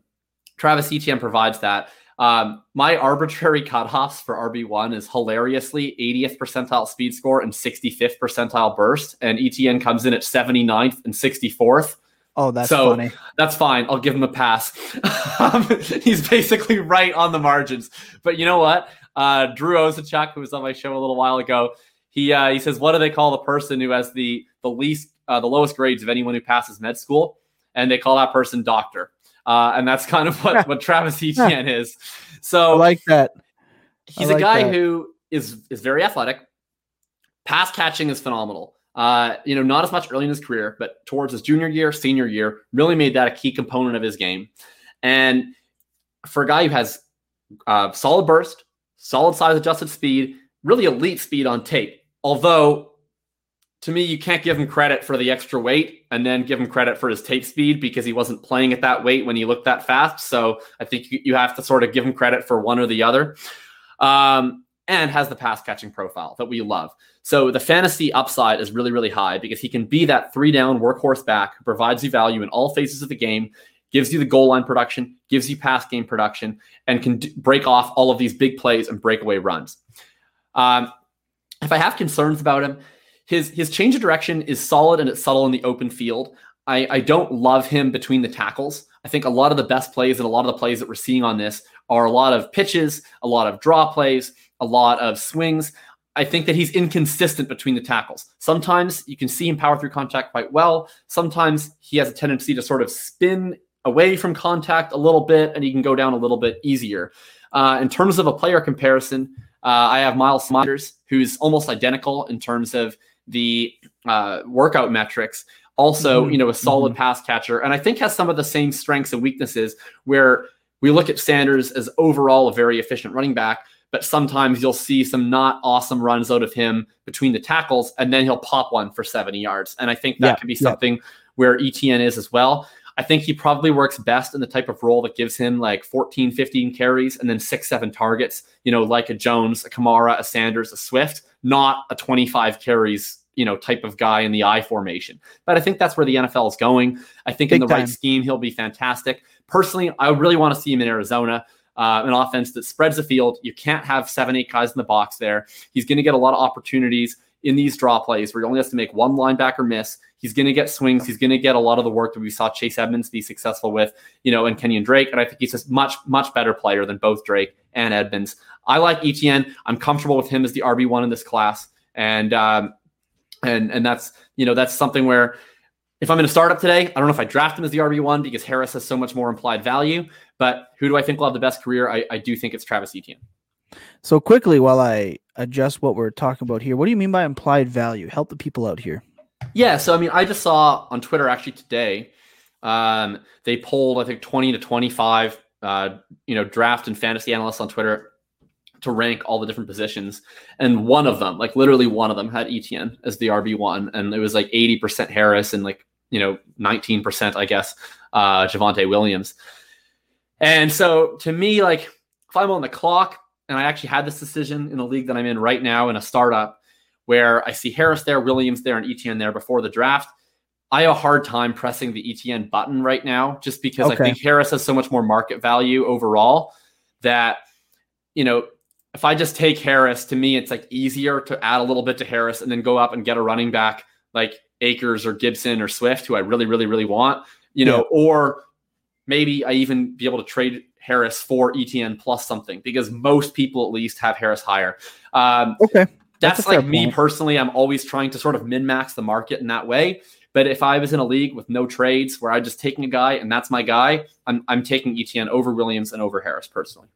S3: Travis Etienne provides that. Um, my arbitrary cutoffs for RB1 is hilariously 80th percentile speed score and 65th percentile burst. And ETN comes in at 79th and 64th.
S1: Oh, that's
S3: So-
S1: funny.
S3: That's fine. I'll give him a pass. um, he's basically right on the margins. But you know what? Uh, Drew Osachuk, who was on my show a little while ago, he uh, he says, "What do they call the person who has the the least uh, the lowest grades of anyone who passes med school?" And they call that person doctor. Uh, and that's kind of what what Travis Etienne is.
S1: I
S3: So
S1: like that.
S3: he's
S1: I
S3: a
S1: like
S3: guy
S1: that.
S3: who is is very athletic. Pass catching is phenomenal. Uh, you know, not as much early in his career, but towards his junior year, senior year, really made that a key component of his game. And for a guy who has uh, solid burst, solid size adjusted speed, really elite speed on tape. Although, to me, you can't give him credit for the extra weight and then give him credit for his tape speed because he wasn't playing at that weight when he looked that fast. So I think you, have to sort of give him credit for one or the other. Um, and has the pass catching profile that we love. So the fantasy upside is really, really high because he can be that three down workhorse back who provides you value in all phases of the game, gives you the goal line production, gives you pass game production, and can d- break off all of these big plays and breakaway runs. Um, if I have concerns about him, his his change of direction is solid and it's subtle in the open field. I, I don't love him between the tackles. I think a lot of the best plays and a lot of the plays that we're seeing on this are a lot of pitches, a lot of draw plays, a lot of swings. I think that he's inconsistent between the tackles. Sometimes you can see him power through contact quite well. Sometimes he has a tendency to sort of spin away from contact a little bit and he can go down a little bit easier. Uh, in terms of a player comparison, uh, I have Miles Sanders, who's almost identical in terms of the uh, workout metrics. Also,
S1: Mhm.
S3: you know, a solid pass catcher, and I think has some of the same strengths and weaknesses. Where we look at Sanders as overall a very efficient running back, but sometimes you'll see some not awesome runs out of him between the tackles, and then he'll pop one for 70 yards. And I think that
S1: Yeah,
S3: could be
S1: yeah.
S3: something where ETN is as well. I think he probably works best in the type of role that gives him like 14, 15 carries and then six, seven targets, you know, like a Jones, a Kamara, a Sanders, a Swift, not a 25 carries, you know, type of guy in the I formation. But I think that's where the NFL is going. I think in the
S1: time.
S3: right scheme, he'll be fantastic. Personally, I really want to see him in Arizona. Uh, an offense that spreads the field. You can't have seven, eight guys in the box there. He's going to get a lot of opportunities in these draw plays where he only has to make one linebacker miss. He's going to get swings. He's going to get a lot of the work that we saw Chase Edmonds be successful with, you know, and Kenyan Drake. And I think he's a much, much better player than both Drake and Edmonds. I like Etienne. I'm comfortable with him as the RB one in this class, and um, and and that's you know that's something where if I'm in a startup today, I don't know if I draft him as the RB one because Harris has so much more implied value. But who do I think will have the best career? I, I do think it's Travis Etienne.
S1: So quickly, while I adjust what we're talking about here, what do you mean by implied value? Help the people out here.
S3: Yeah, so I mean, I just saw on Twitter actually today, um, they polled I think 20 to 25, uh, you know, draft and fantasy analysts on Twitter to rank all the different positions, and one of them, like literally one of them, had Etienne as the RB one, and it was like 80% Harris and like you know 19%, I guess, uh, Javonte Williams. And so to me, like if I'm on the clock and I actually had this decision in the league that I'm in right now in a startup where I see Harris there, Williams there, and Etienne there before the draft. I have a hard time pressing the Etienne button right now just because okay. I think Harris has so much more market value overall that, you know, if I just take Harris, to me, it's like easier to add a little bit to Harris and then go up and get a running back like Akers or Gibson or Swift, who I really, really, really want, you know, yeah. or maybe I even be able to trade Harris for Etienne plus something because most people at least have Harris higher. Um,
S1: okay.
S3: That's, that's like me personally. I'm always trying to sort of min max the market in that way. But if I was in a league with no trades where I'm just taking a guy and that's my guy, I'm, I'm taking Etienne over Williams and over Harris personally.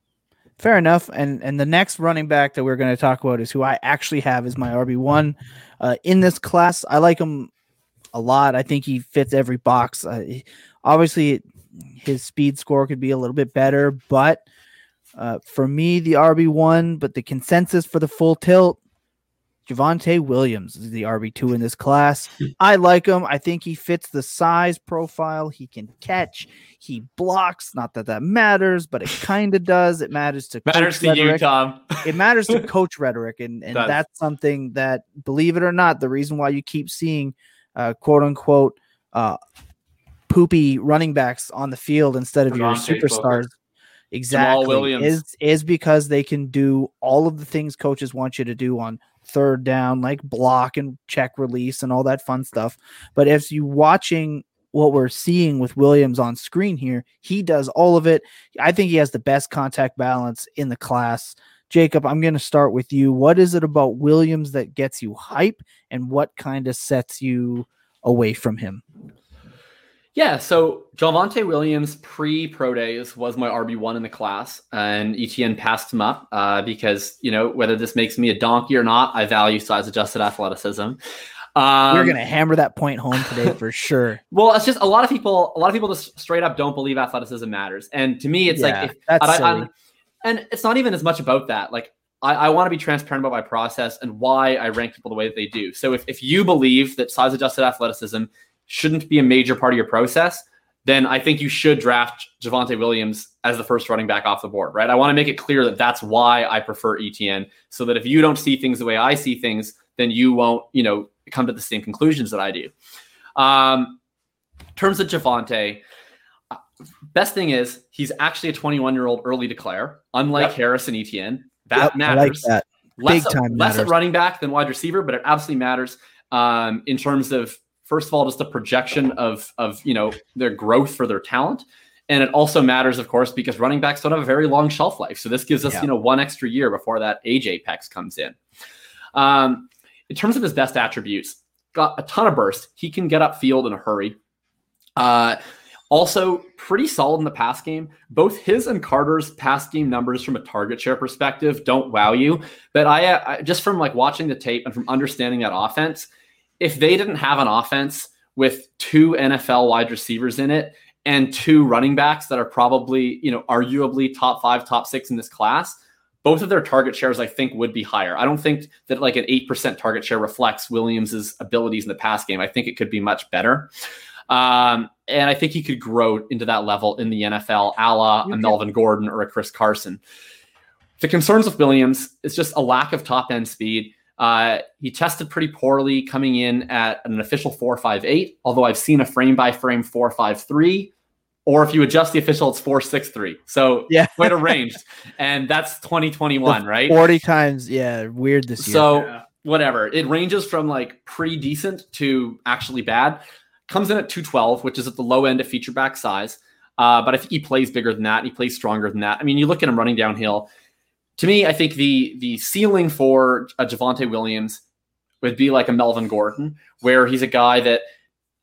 S1: Fair enough. And and the next running back that we're going to talk about is who I actually have is my RB one uh, in this class. I like him a lot. I think he fits every box. Uh, obviously, his speed score could be a little bit better, but uh, for me, the RB one, but the consensus for the full tilt, Javonte Williams is the RB two in this class. I like him. I think he fits the size profile. He can catch. He blocks. Not that that matters, but it kind of does. It matters to
S3: matters to rhetoric. you, Tom.
S1: it matters to coach rhetoric, and and that's something that, believe it or not, the reason why you keep seeing, uh, quote unquote, uh, poopy running backs on the field instead of your superstars. Exactly. Is is because they can do all of the things coaches want you to do on third down, like block and check release and all that fun stuff. But if you watching what we're seeing with Williams on screen here, he does all of it. I think he has the best contact balance in the class. Jacob, I'm going to start with you. What is it about Williams that gets you hype and what kind of sets you away from him?
S3: Yeah, so Javonte Williams pre pro days was my RB one in the class, and Etienne passed him up uh, because you know whether this makes me a donkey or not, I value size adjusted athleticism.
S1: Um, We're gonna hammer that point home today for sure.
S3: Well, it's just a lot of people. A lot of people just straight up don't believe athleticism matters, and to me, it's yeah, like if,
S1: that's I,
S3: silly. and it's not even as much about that. Like I, I want to be transparent about my process and why I rank people the way that they do. So if, if you believe that size adjusted athleticism shouldn't be a major part of your process, then I think you should draft Javonte Williams as the first running back off the board, right? I want to make it clear that that's why I prefer Etienne, so that if you don't see things the way I see things, then you won't, you know, come to the same conclusions that I do. Um, in terms of Javonte, best thing is he's actually a 21 year old early declare, unlike yep. Harris and Etienne. That yep, matters.
S1: Like that.
S3: Less, Big time less at running back than wide receiver, but it absolutely matters um, in terms of first of all just the projection of of you know their growth for their talent. And it also matters of course because running backs don't have a very long shelf life. So this gives us yeah. you know one extra year before that age apex comes in. Um, in terms of his best attributes got a ton of burst. He can get up field in a hurry. Uh, also pretty solid in the pass game. Both his and carter's pass game numbers from a target share perspective don't wow you. But I, I just from like watching the tape and from understanding that offense if they didn't have an offense with two NFL wide receivers in it and two running backs that are probably, you know, arguably top five, top six in this class, both of their target shares, I think, would be higher. I don't think that like an 8% target share reflects Williams's abilities in the pass game. I think it could be much better. Um, and I think he could grow into that level in the NFL, a la a Melvin Gordon or a Chris Carson. The concerns with Williams is just a lack of top end speed. Uh, he tested pretty poorly coming in at an official 458, although I've seen a frame by frame 453. Or if you adjust the official, it's 463. So
S1: yeah,
S3: quite a range. and that's 2021, right?
S1: 40 times. Yeah, weird this year.
S3: So
S1: yeah.
S3: whatever. It ranges from like pretty decent to actually bad. Comes in at 212, which is at the low end of feature back size. Uh, but I think he plays bigger than that. He plays stronger than that. I mean, you look at him running downhill. To me, I think the the ceiling for a Javonte Williams would be like a Melvin Gordon, where he's a guy that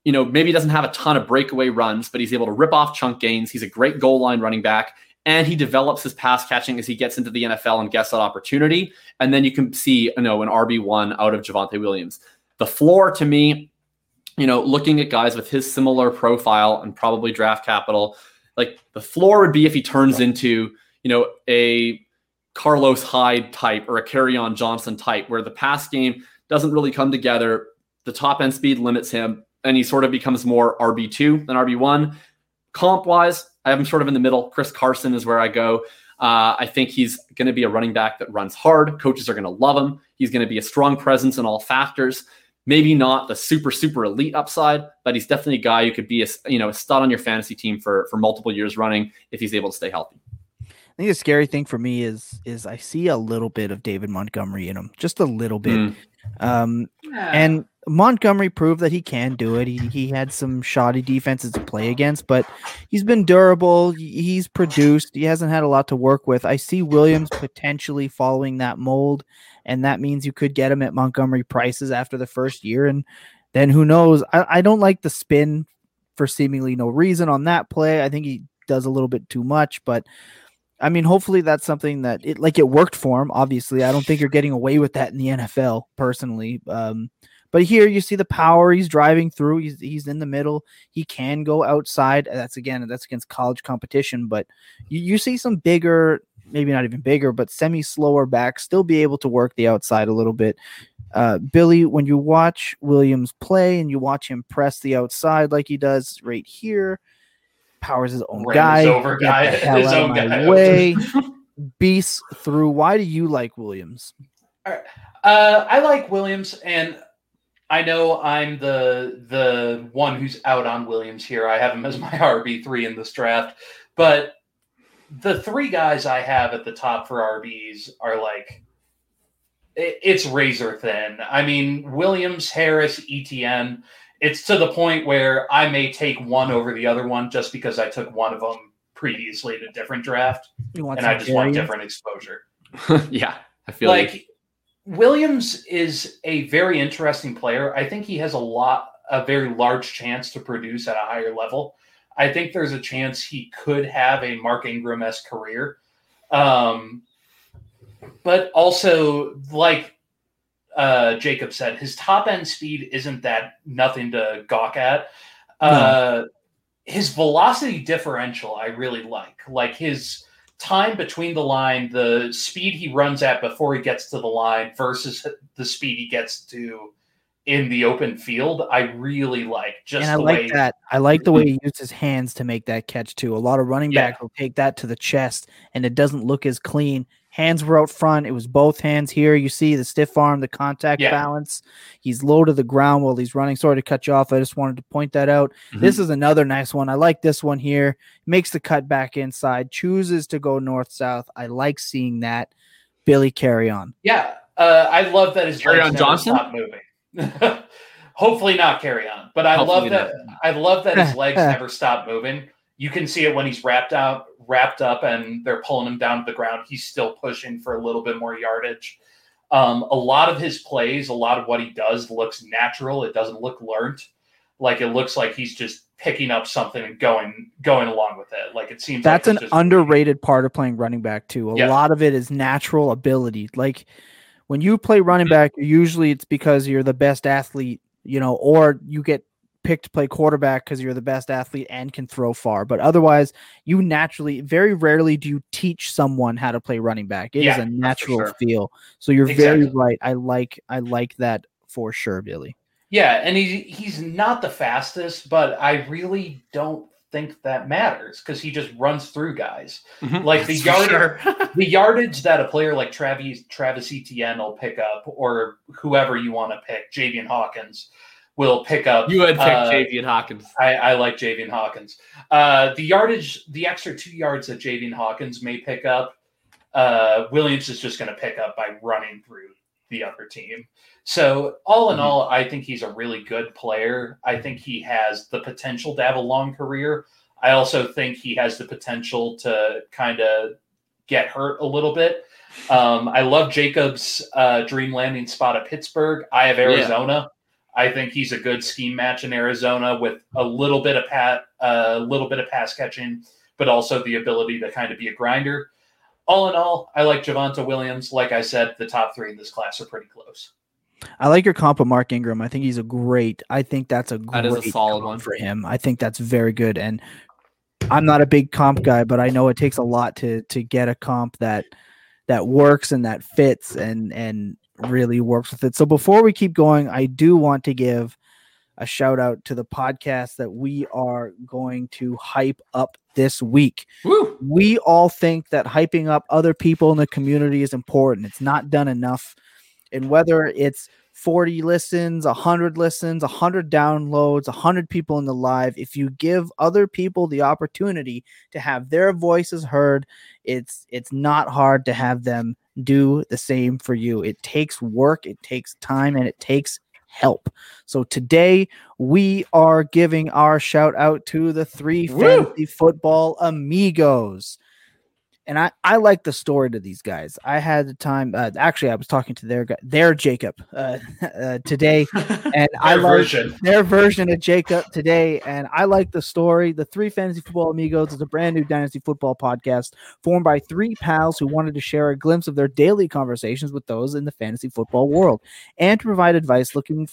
S3: you know maybe doesn't have a ton of breakaway runs, but he's able to rip off chunk gains. He's a great goal line running back, and he develops his pass catching as he gets into the NFL and gets that opportunity. And then you can see, you know, an RB one out of Javonte Williams. The floor to me you know, looking at guys with his similar profile and probably draft capital, like the floor would be if he turns into, you know, a Carlos Hyde type or a Kerryon Johnson type, where the pass game doesn't really come together. The top end speed limits him, and he sort of becomes more RB2 than RB1. Comp wise, I have him sort of in the middle. Chris Carson is where I go. Uh, I think he's going to be a running back that runs hard. Coaches are going to love him. He's going to be a strong presence in all factors maybe not the super super elite upside, but he's definitely a guy who could be a you know a stud on your fantasy team for for multiple years running if he's able to stay healthy.
S1: I think the scary thing for me is is I see a little bit of David Montgomery in him, just a little bit. Mm. Um, yeah. And Montgomery proved that he can do it. He he had some shoddy defenses to play against, but he's been durable. He's produced. He hasn't had a lot to work with. I see Williams potentially following that mold and that means you could get him at Montgomery prices after the first year, and then who knows? I, I don't like the spin for seemingly no reason on that play. I think he does a little bit too much, but I mean, hopefully that's something that it like it worked for him. Obviously, I don't think you're getting away with that in the NFL personally. Um, but here you see the power. He's driving through. He's he's in the middle. He can go outside. That's again that's against college competition. But you, you see some bigger maybe not even bigger, but semi slower back, still be able to work the outside a little bit. Uh, Billy, when you watch Williams play and you watch him press the outside like he does right here, powers his own guy, over guy, his own guy way, beasts through. Why do you like Williams?
S2: Uh, I like Williams, and I know I'm the the one who's out on Williams here. I have him as my RB three in this draft, but the three guys I have at the top for RBs are like it's razor thin. I mean, Williams, Harris, Etienne. It's to the point where I may take one over the other one just because I took one of them previously in a different draft, and I just want different exposure.
S3: yeah, I feel
S2: like, like Williams is a very interesting player. I think he has a lot, a very large chance to produce at a higher level. I think there's a chance he could have a Mark Ingram esque career. Um, but also, like uh, Jacob said, his top end speed isn't that nothing to gawk at. Uh, His velocity differential, I really like. Like his time between the line, the speed he runs at before he gets to the line versus the speed he gets to in the open field, I really like. Just
S1: and I like way- that. I like the way he uses his hands to make that catch too. A lot of running yeah. backs will take that to the chest, and it doesn't look as clean. Hands were out front. It was both hands here. You see the stiff arm, the contact yeah. balance. He's low to the ground while he's running. Sorry to cut you off. I just wanted to point that out. Mm-hmm. This is another nice one. I like this one here. Makes the cut back inside. Chooses to go north south. I like seeing that. Billy Kerryon.
S2: Yeah, uh, I love that his
S3: Kerryon Johnson
S2: stop moving. Hopefully not Kerryon, But I Hopefully love that not. I love that his legs never stop moving. You can see it when he's wrapped out, wrapped up, and they're pulling him down to the ground. He's still pushing for a little bit more yardage. Um, a lot of his plays, a lot of what he does looks natural. It doesn't look learned. Like it looks like he's just picking up something and going going along with it. Like it seems
S1: that's
S2: like
S1: an underrated part of playing running back too. A yeah. lot of it is natural ability. Like when you play running back, usually it's because you're the best athlete, you know, or you get picked to play quarterback because you're the best athlete and can throw far. But otherwise, you naturally, very rarely do you teach someone how to play running back. It yeah, is a natural sure. feel. So you're exactly. very right. I like I like that for sure, Billy.
S2: Yeah, and he he's not the fastest, but I really don't think that matters because he just runs through guys. Mm-hmm. Like the yard, sure. the yardage that a player like Travis Travis Etienne will pick up, or whoever you want to pick, Javian Hawkins will pick up.
S3: You would pick uh, Javian Hawkins.
S2: I, I like Javian Hawkins. Uh, the yardage, the extra two yards that Javian Hawkins may pick up, uh, Williams is just going to pick up by running through the other team. So, all in
S3: Mhm.
S2: all, I think he's a really good player. I think he has the potential to have a long career. I also think he has the potential to kind of get hurt a little bit. Um, I love Jacobs' uh, dream landing spot at Pittsburgh. I have Arizona. I think he's a good scheme match in Arizona with a little bit of pat, a little bit of pass catching, but also the ability to kind of be a grinder. All in all, I like Javonte Williams. Like I said, the top three in this class are pretty close.
S1: I like your comp of Mark Ingram. I think he's a great. I think that's a great
S3: That is a solid one.
S1: for him. I think that's very good. And I'm not a big comp guy, but I know it takes a lot to to get a comp that that works and that fits and and really works with it. So before we keep going, I do want to give a shout out to the podcast that we are going to hype up this week
S3: Woo!
S1: we all think that hyping up other people in the community is important. It's not done enough. And whether it's 40 listens, 100 listens, 100 downloads, 100 people in the live, if you give other people the opportunity to have their voices heard, it's it's not hard to have them do the same for you. It takes work, it takes time, and it takes help. So today we are giving our shout out to the three
S3: Woo!
S1: fantasy football amigos. And I, I like the story to these guys. I had the time. Uh, actually, I was talking to their guy, their Jacob uh, uh, today, and I
S2: Their
S1: like their version of Jacob today, and I like the story. The Three Fantasy Football Amigos is a brand new dynasty football podcast formed by three pals who wanted to share a glimpse of their daily conversations with those in the fantasy football world and to provide advice looking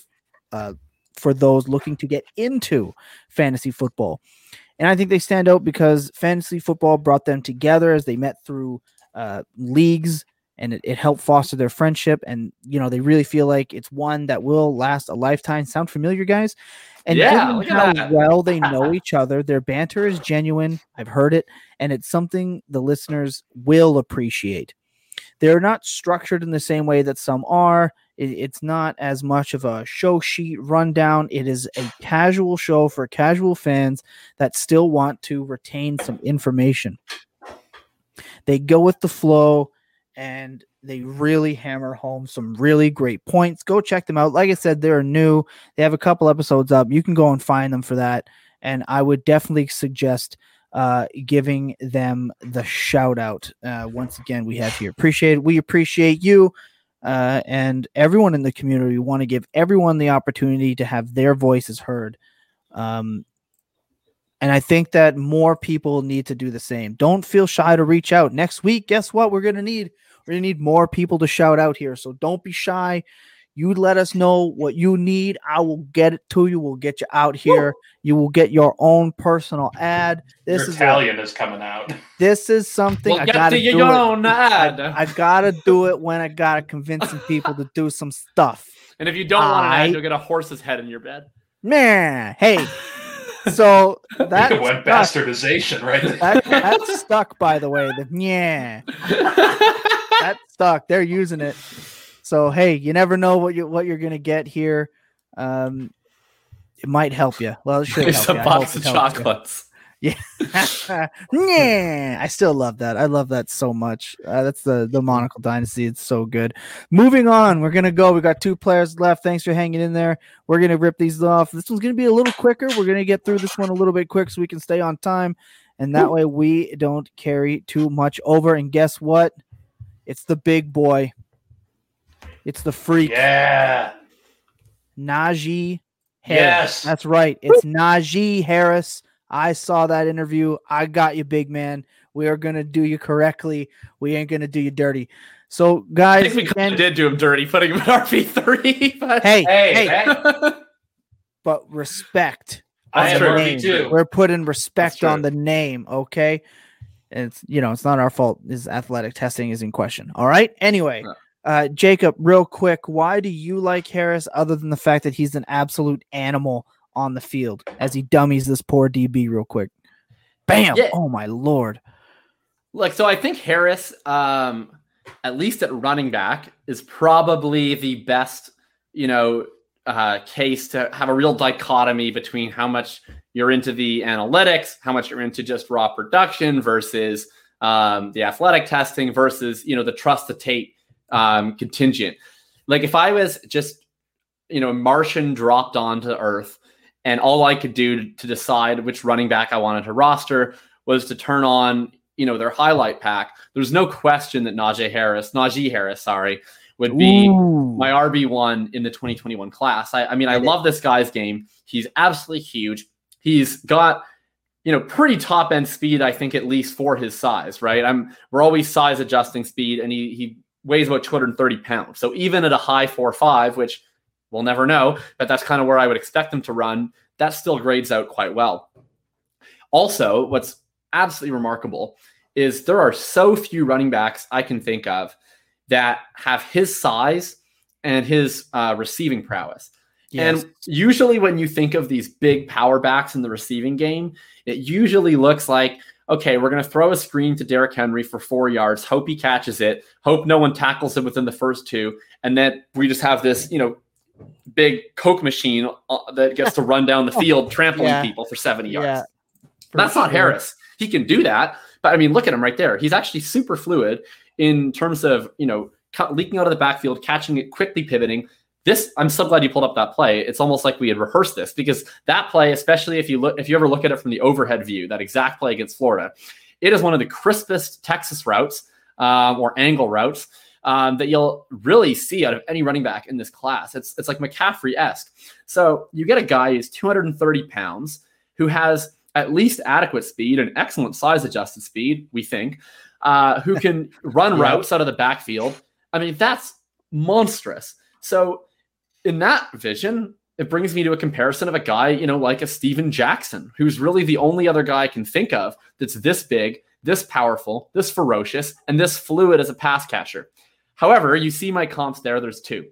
S1: uh, for those looking to get into fantasy football. And I think they stand out because fantasy football brought them together as they met through uh, leagues and it, it helped foster their friendship. And, you know, they really feel like it's one that will last a lifetime. Sound familiar, guys? And
S3: Yeah,
S1: given how
S3: that.
S1: well they know each other, their banter is genuine. I've heard it, and it's something the listeners will appreciate. They're not structured in the same way that some are. It- it's not as much of a show sheet rundown. It is a casual show for casual fans that still want to retain some information. They go with the flow and they really hammer home some really great points. Go check them out. Like I said, they're new. They have a couple episodes up. You can go and find them for that. And I would definitely suggest uh, giving them the shout out. Uh, once again, we have here. Appreciate it. We appreciate you uh, and everyone in the community. We want to give everyone the opportunity to have their voices heard. Um, and I think that more people need to do the same. Don't feel shy to reach out. Next week, guess what? We're gonna need we're gonna need more people to shout out here. So don't be shy. You let us know what you need. I will get it to you. We'll get you out here. You will get your own personal ad. This
S2: Your
S1: is a-
S2: Italian is coming out.
S1: this is something
S3: Well,
S1: I gotta do.
S3: your
S1: it.
S3: own ad.
S1: I gotta do it when I gotta convince some people to do some stuff.
S3: and if you don't want an ad, you'll get a horse's head in your bed.
S1: Man, hey. So that
S2: It went bastardization right there.
S1: That, that stuck, by the way. The yeah, that stuck. They're using it. So hey, you never know what you what you're gonna get here. Um, it might help you. Well, it should
S3: It's
S1: help
S3: a
S1: you.
S3: Box of
S1: you.
S3: chocolates.
S1: yeah, I still love that. I love that so much. Uh, that's the the Monocle Dynasty. It's so good. Moving on, we're gonna go. We got two players left. Thanks for hanging in there. We're gonna rip these off. This one's gonna be a little quicker. We're gonna get through this one a little bit quick so we can stay on time, and that way we don't carry too much over. And guess what? It's the big boy. It's the freak,
S2: Yeah.
S1: Najee Harris.
S2: Yes.
S1: That's right. It's Najee Harris. I saw that interview. I got you, big man. We are gonna do you correctly. We ain't gonna do you dirty. So,
S3: I
S1: guys,
S3: think we kind
S1: again-
S3: of did do him dirty, putting him at RB three. But
S1: hey,
S2: Hey,
S1: hey,
S2: hey,
S1: but respect.
S2: I
S3: That's
S2: am
S3: true.
S1: the
S2: Murphy
S1: name.
S2: too.
S1: We're putting respect on the name, okay? And it's you know, it's not our fault. This athletic testing is in question. All right. Anyway,
S3: Yeah.
S1: Uh, Jacob, real quick, why do you like Harris other than the fact that he's an absolute animal on the field as he dummies this poor DB real quick? Bam!
S3: Yeah.
S1: Oh my lord.
S3: Look, so, I think Harris, um, at least at running back, is probably the best. You know, uh, case to have a real dichotomy between how much you're into the analytics, how much you're into just raw production versus um, the athletic testing versus you know the trust the tape um, contingent. like if I was just, you know, Martian dropped onto Earth, and all I could do to decide which running back I wanted to roster was to turn on, you know, their highlight pack. There's no question that Najee Harris, Najee Harris, sorry, would be
S1: Ooh.
S3: my RB one in the 2021 class. I, I mean, I love this guy's game. He's absolutely huge. He's got you know pretty top end speed. I think at least for his size, right? I'm we're always size adjusting speed, and he he weighs about 230 pounds. So even at a high four five, which we'll never know, but that's kind of where I would expect him to run. That still grades out quite well. Also, what's absolutely remarkable is there are so few running backs I can think of that have his size and his uh, receiving prowess.
S1: Yes.
S3: And usually, when you think of these big power backs in the receiving game, it usually looks like, okay, we're going to throw a screen to Derrick Henry for four yards, hope he catches it, hope no one tackles him within the first two, and then we just have this, you know, big Coke machine uh, that gets to run down the field, trampling
S1: Yeah.
S3: people for 70 yards.
S1: Yeah, for
S3: That's not. Harris. He can do that, but I mean, look at him right there. He's actually super fluid in terms of you know leaking out of the backfield, catching it, quickly pivoting. This, I'm so glad you pulled up that play. It's almost like we had rehearsed this because that play, especially if you look, if you ever look at it from the overhead view, that exact play against Florida, it is one of the crispest Texas routes um, or angle routes um, that you'll really see out of any running back in this class. It's it's like McCaffrey esque. So you get a guy who's 230 pounds who has at least adequate speed and excellent size adjusted speed, we think, uh, who can run routes out of the backfield. I mean, that's monstrous. So, in that vision, it brings me to a comparison of a guy, you know, like a Steven Jackson, who's really the only other guy I can think of that's this big, this powerful, this ferocious, and this fluid as a pass catcher. However, you see my comps there, there's two.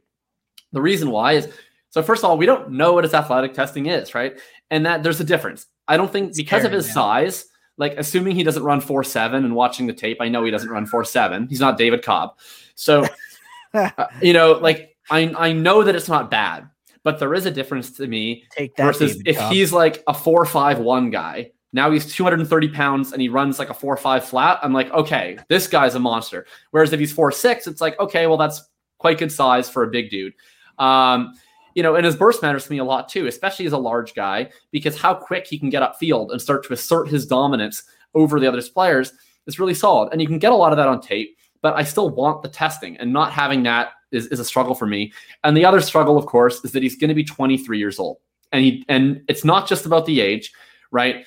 S3: The reason why is so, first of all, we don't know what his athletic testing is, right? And that there's a difference. I don't think
S1: It's
S3: because of his
S1: man.
S3: size, like assuming he doesn't run 4 7 and watching the tape, I know he doesn't run 4 7. He's not David Cobb. So, uh, you know, like I, I know that it's not bad, but there is a difference to me
S1: Take that
S3: versus
S1: David
S3: if
S1: Cobb.
S3: he's like a 4 5 1 guy. Now he's 230 pounds and he runs like a 4 5 flat. I'm like, okay, this guy's a monster. Whereas if he's 4 6, it's like, okay, well, that's quite good size for a big dude. Um, you know, and his burst matters to me a lot too, especially as a large guy, because how quick he can get upfield and start to assert his dominance over the other players is really solid. And you can get a lot of that on tape, but I still want the testing, and not having that is, is a struggle for me. And the other struggle, of course, is that he's going to be 23 years old. And he and it's not just about the age, right?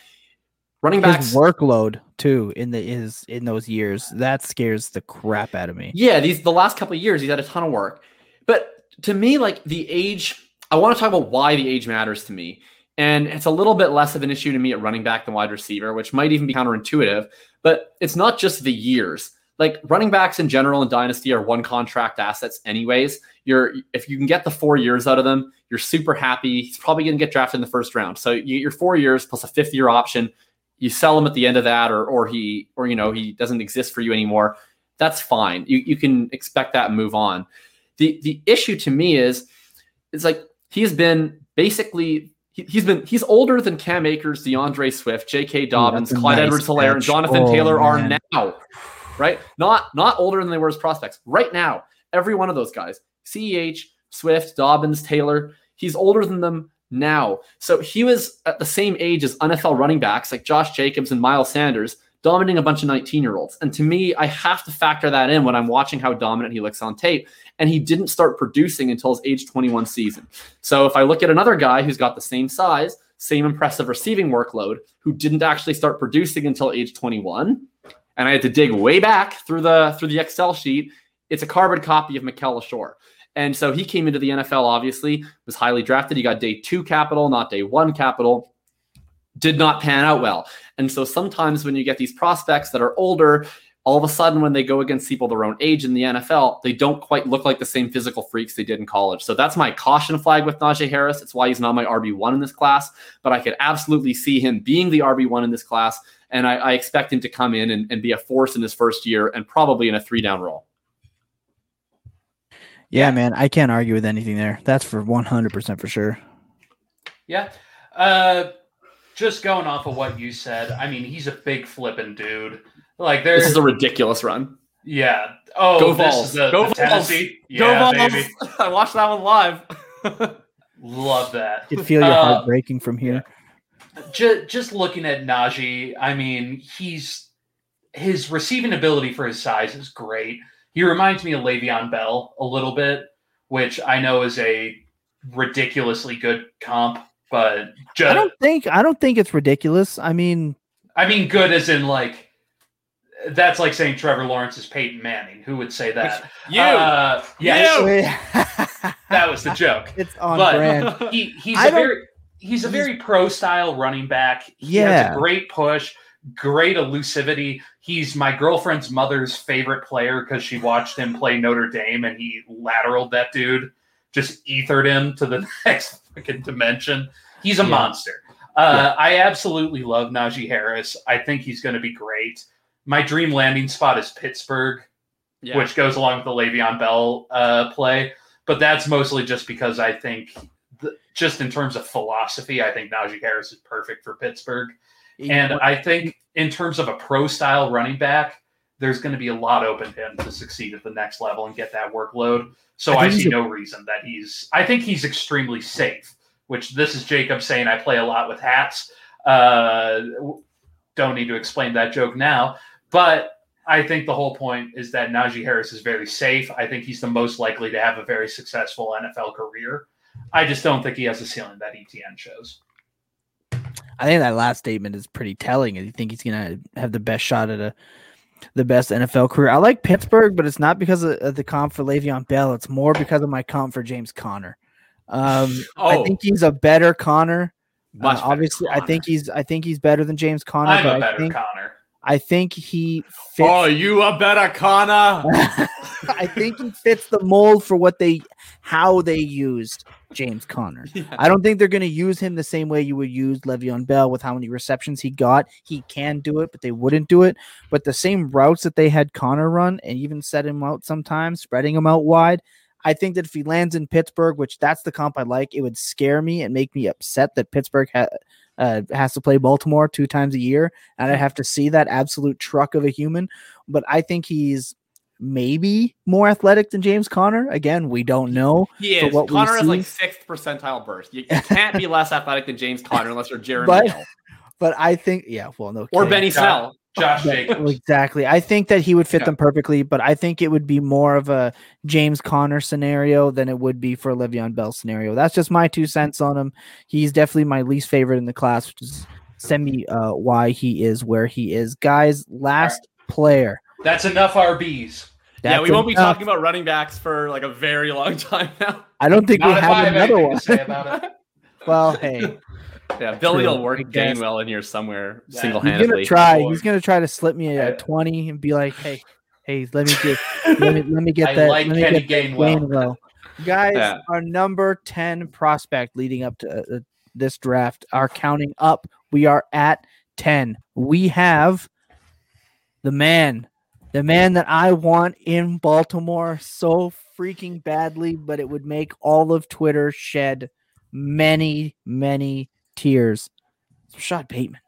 S3: Running backs
S1: his workload too in the is in those years that scares the crap out of me.
S3: Yeah, these the last couple of years he's had a ton of work. But to me, like the age, I want to talk about why the age matters to me. And it's a little bit less of an issue to me at running back than wide receiver, which might even be counterintuitive. But it's not just the years. Like running backs in general in Dynasty are one contract assets, anyways. You're if you can get the four years out of them, you're super happy. He's probably gonna get drafted in the first round. So you get your four years plus a fifth year option. You sell him at the end of that, or or he or you know, he doesn't exist for you anymore. That's fine. You you can expect that and move on. The the issue to me is it's like he's been basically he, he's been he's older than Cam Akers, D'Andre Swift, J.K. Dobbins,
S1: a
S3: Clyde
S1: nice
S3: Edwards Helaire, and. Jonathan
S1: Oh,
S3: Taylor are now. Right? Not not older than they were as prospects. Right now, every one of those guys, CEH, Swift, Dobbins, Taylor, he's older than them now. So he was at the same age as NFL running backs like Josh Jacobs and Miles Sanders, dominating a bunch of 19 year olds. And to me, I have to factor that in when I'm watching how dominant he looks on tape. And he didn't start producing until his age 21 season. So if I look at another guy who's got the same size, same impressive receiving workload, who didn't actually start producing until age 21, and I had to dig way back through the through the Excel sheet, it's a carbon copy of Mikel Leshoure. And so he came into the NFL, obviously, was highly drafted. He got day two capital, not day one capital. Did not pan out well. And so sometimes when you get these prospects that are older, all of a sudden when they go against people their own age in the NFL, they don't quite look like the same physical freaks they did in college. So that's my caution flag with Najee Harris. It's why he's not my RB1 in this class, but I could absolutely see him being the RB1 in this class. And I, I expect him to come in and, and be a force in his first year and probably in a three down role.
S1: Yeah,
S2: Yeah.
S1: man, I can't argue with anything there. That's for 100% for sure.
S2: Yeah. Uh, just going off of what you said, I mean, he's a big flipping dude. Like
S3: This is a ridiculous run.
S2: Yeah. Oh,
S3: Go
S2: this
S3: Vols.
S2: is the,
S3: Go
S2: the
S3: Vols.
S2: Tennessee.
S3: Go
S2: Yeah,
S3: Vols!
S2: baby.
S3: I watched that one live.
S2: Love that.
S1: You could feel your
S2: Uh,
S1: heart breaking from here.
S2: just just looking at Najee, I mean, he's his receiving ability for his size is great. He reminds me of Le'Veon Bell a little bit, which I know is a ridiculously good comp, but
S1: I don't think I don't think it's ridiculous. I mean,
S2: I mean good as in like that's like saying Trevor Lawrence is Peyton Manning. Who would say that?
S3: You.
S2: Uh, yeah,
S3: You!
S2: that was the joke.
S1: it's on
S2: But-
S1: brand.
S2: he he's
S1: I
S2: a very he's a
S1: he's-
S2: very pro style running back. He
S1: Yeah.
S2: has a great push, great elusivity. He's my girlfriend's mother's favorite player because she watched him play Notre Dame and he lateraled that dude, just ethered him to the next fucking dimension. He's a
S1: Yeah.
S2: monster. Uh, I absolutely love Najee Harris. I think he's going to be great. My dream landing spot is Pittsburgh
S3: Yeah.
S2: which goes along with the Le'Veon Bell uh, play. But that's mostly just because I think, th- just in terms of philosophy, I think Najee Harris is perfect for Pittsburgh. And I think in terms of a pro style running back, there's going to be a lot open to him to succeed at the next level and get that workload. So
S1: I
S2: I, see
S1: he's
S2: no reason that he's. I think he's extremely safe. Which this is Jacob saying I play a lot with hats. Uh, don't need to explain that joke now, but I think the whole point is that Najee Harris is very safe. I think he's the most likely to have a very successful NFL career. I just don't think he has the ceiling that Etienne shows.
S1: I think that last statement is pretty telling. I think he's gonna have the best shot at a the best NFL career. I like Pittsburgh, but it's not because of, of the comp for Le'Veon Bell. It's more because of my comp for James Conner. Um, I
S3: Oh.
S1: think he's a better Conner. Uh, obviously, I think he's I think he's better than James Conner.
S2: I'm
S1: but
S2: a
S1: I
S2: better
S1: think
S2: Conner.
S1: I think he fits.
S3: Oh, you a better Conner?
S1: I think he fits the mold for what they how they used James Conner. I don't think they're going to use him the same way you would use Le'Veon Bell with how many receptions he got. He can do it, but they wouldn't do it. But the same routes that they had Conner run and even set him out sometimes, spreading him out wide. I think that if he lands in Pittsburgh, which that's the comp I like, it would scare me and make me upset that Pittsburgh ha- uh, has to play Baltimore two times a year, and I have to see that absolute truck of a human. But I think he's maybe more athletic than James Conner. Again, we don't know.
S3: He is.
S1: what
S3: Conner is like sixth percentile burst. You, you can't be less athletic than James Conner unless you're Jeremy
S1: But-
S3: Hill
S1: But I think, yeah, well, no,
S3: or
S1: kidding.
S3: Benny
S2: Josh-
S3: Snell.
S2: Josh Jacobs.
S1: exactly. I think that he would fit
S3: Yeah.
S1: them perfectly, but I think it would be more of a James Conner scenario than it would be for a Le'Veon Bell scenario. That's just my two cents on him. He's definitely my least favorite in the class, which is semi uh, why he is where he is. Guys, last player.
S2: That's enough RBs.
S3: yeah, we won't be talking about running backs for like a very long time now.
S1: I don't think we
S2: Not if I
S1: have
S2: have
S1: another one.
S2: to say about it.
S1: well, hey,
S3: Yeah, Billy will work
S1: I guess.
S3: Gainwell in here somewhere
S2: Yeah.
S3: single
S1: he's gonna try.
S2: Boy.
S1: He's gonna try to slip me a
S2: I-
S1: twenty and be like, "Hey, hey, let me get, let me, let me get
S2: I
S1: that.
S2: like
S1: let me
S2: Kenny
S1: get that
S2: Gainwell.
S1: Gainwell." Guys,
S3: Yeah.
S1: our number ten prospect leading up to uh, uh, this draft are counting up. We are at ten. We have the man, the man that I want in Baltimore so freaking badly, but it would make all of Twitter shed many, many tears. Rashod Bateman.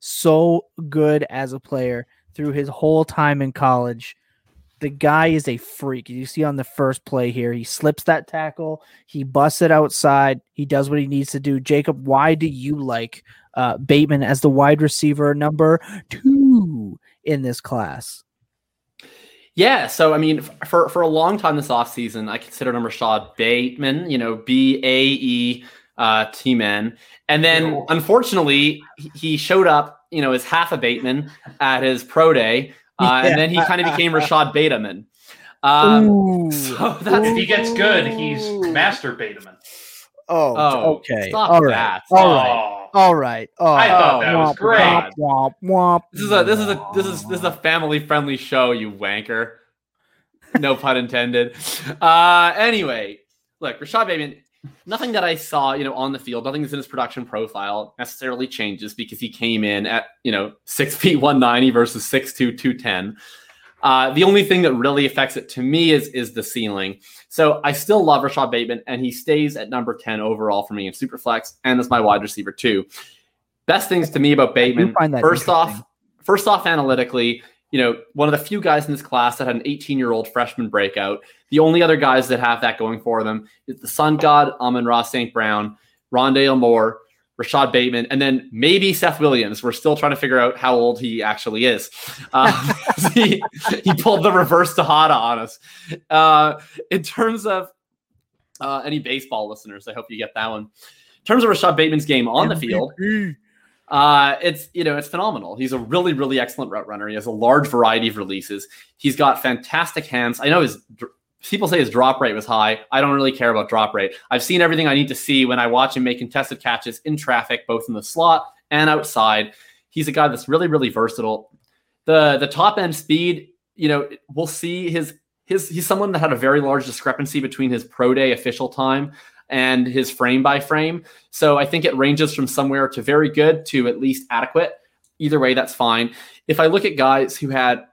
S1: So good as a player through his whole time in college. The guy is a freak. You see on the first play here, he slips that tackle, he busts it outside, he does what he needs to do. Jacob, why do you like uh, Bateman as the wide receiver number two in this class?
S3: Yeah, so I mean, for for a long time this offseason, I considered him Rashod Bateman, you know, B A E uh, T man, and then
S2: Ew.
S3: unfortunately he- he showed up, you know, as half a Bateman at his pro day, uh, and then he kind of became Rashod Bateman. Um,
S1: Ooh.
S3: so that's
S2: If he gets good, he's Master Bateman.
S1: Oh,
S3: Oh,
S1: okay.
S3: stop
S1: All right.
S3: that.
S1: All right.
S2: Oh.
S1: All right. Oh,
S2: I thought
S3: that
S2: was great.
S1: Womp, womp, womp.
S3: This is a this is a this is this is a family friendly show, you wanker. No pun intended. Uh anyway, look, Rashod Bateman, nothing that I saw, you know, on the field, nothing that's in his production profile necessarily changes because he came in at, you know, six feet 190 versus six two two ten. Uh, the only thing that really affects it to me is is the ceiling. So I still love Rashod Bateman, and he stays at number 10 overall for me in Superflex, and as my wide receiver too. Best things to me about Bateman, first off, first off, analytically, you know, one of the few guys in this class that had an 18 year old freshman breakout. The only other guys that have that going for them is the Sun God, Amon-Ra St. Brown, Rondale Moore, Rashod Bateman, and then maybe Seth Williams. We're still trying to figure out how old he actually is. Um, he, he, pulled the reverse Tejada on us. Uh, in terms of uh, any baseball listeners, I hope you get that one. In terms of Rashod Bateman's game on the field, uh, it's you know it's phenomenal. He's a really really excellent route runner. He has a large variety of releases. He's got fantastic hands. I know his people say his drop rate was high. I don't really care about drop rate. I've seen everything I need to see when I watch him make contested catches in traffic, both in the slot and outside. He's a guy that's really, really versatile. The the top end speed, you know, we'll see his his he's someone that had a very large discrepancy between his pro day official time and his frame by frame. So I think it ranges from somewhere to very good to at least adequate. Either way, that's fine. If I look at guys who had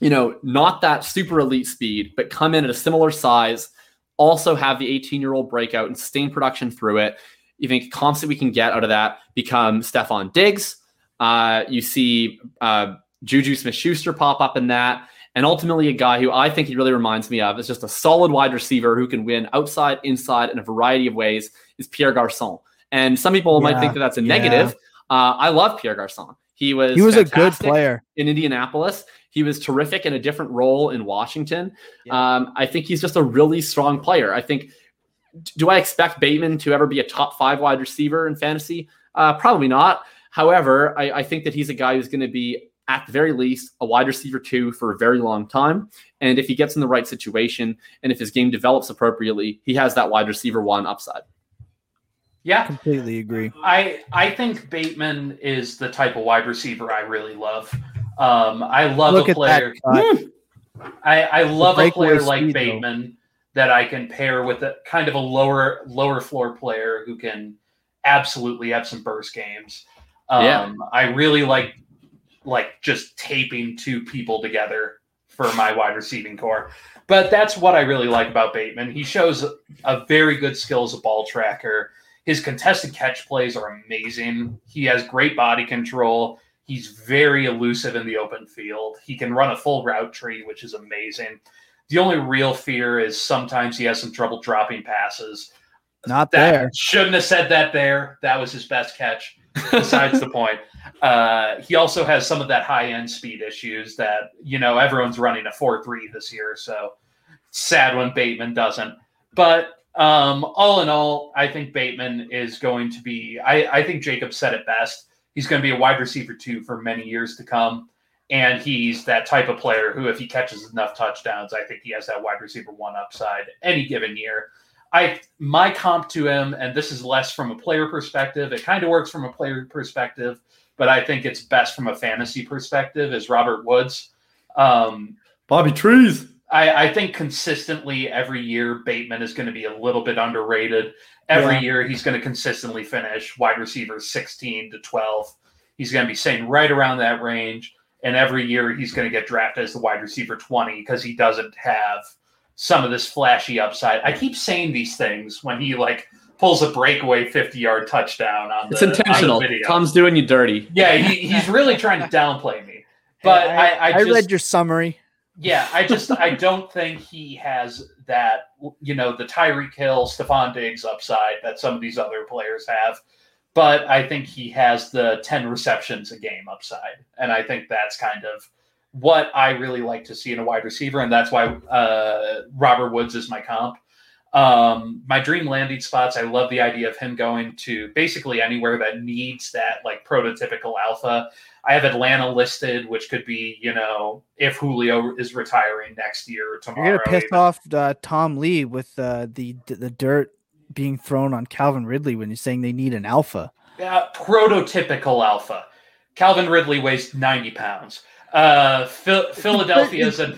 S3: you know, not that super elite speed, but come in at a similar size, also have the 18 year old breakout and sustain production through it. You think comps that we can get out of that become Stefon Diggs. Uh, you see uh, Juju Smith Schuster pop up in that. And ultimately, a guy who I think he really reminds me of is just a solid wide receiver who can win outside, inside, in a variety of ways is Pierre Garcon. And some people yeah, might think that that's a yeah. negative. Uh, I love Pierre Garcon. He was
S1: he was a good player
S3: in Indianapolis. He was terrific in a different role in Washington. Yeah. Um, I think he's just a really strong player. I think. Do I expect Bateman to ever be a top five wide receiver in fantasy? Uh, probably not. However, I, I think that he's a guy who's going to be at the very least a wide receiver two for a very long time. And if he gets in the right situation and if his game develops appropriately, he has that wide receiver one upside.
S2: Yeah,
S1: completely agree.
S2: I I think Bateman is the type of wide receiver I really love. Um, I love Look a player. I, I love a player like speed, Bateman though. that I can pair with a kind of a lower lower floor player who can absolutely have some burst games. Um, yeah. I really like like just taping two people together for my wide receiving corps. But that's what I really like about Bateman. He shows a very good skill as a ball tracker. His contested catch plays are amazing. He has great body control. He's very elusive in the open field. He can run a full route tree, which is amazing. The only real fear is sometimes he has some trouble dropping passes.
S1: Not that, there.
S2: Shouldn't have said that there. That was his best catch. Besides the point. Uh, he also has some of that high end speed issues that, you know, everyone's running a 4 3 this year. So sad when Bateman doesn't. But um, all in all, I think Bateman is going to be, I, I think Jacob said it best he's going to be a wide receiver too for many years to come. And he's that type of player who, if he catches enough touchdowns, I think he has that wide receiver one upside any given year. I my comp to him, and this is less from a player perspective. It kind of works from a player perspective, but I think it's best from a fantasy perspective. Is Robert Woods, um,
S3: Bobby Trees.
S2: I, I think consistently every year Bateman is going to be a little bit underrated. Every yeah. year he's going to consistently finish wide receivers 16 to 12. He's going to be staying right around that range. And every year he's going to get drafted as the wide receiver 20 because he doesn't have some of this flashy upside. I keep saying these things when he like pulls a breakaway 50 yard touchdown on
S3: the, It's intentional. Tom's doing you dirty.
S2: Yeah, he, he's really trying to downplay me. But I, I, I,
S1: I read your summary.
S2: Yeah, I just I don't think he has that you know the Tyreek Hill, Stefon Diggs upside that some of these other players have. But I think he has the 10 receptions a game upside. And I think that's kind of what I really like to see in a wide receiver. And that's why uh, Robert Woods is my comp. Um, my dream landing spots, I love the idea of him going to basically anywhere that needs that like prototypical alpha. I have Atlanta listed, which could be, you know, if Julio is retiring next year or tomorrow.
S1: You're gonna piss off uh, Tom Lee with uh, the the dirt being thrown on Calvin Ridley when he's saying they need an alpha.
S2: Yeah, prototypical alpha. Calvin Ridley weighs 90 pounds. Uh, Philadelphia is a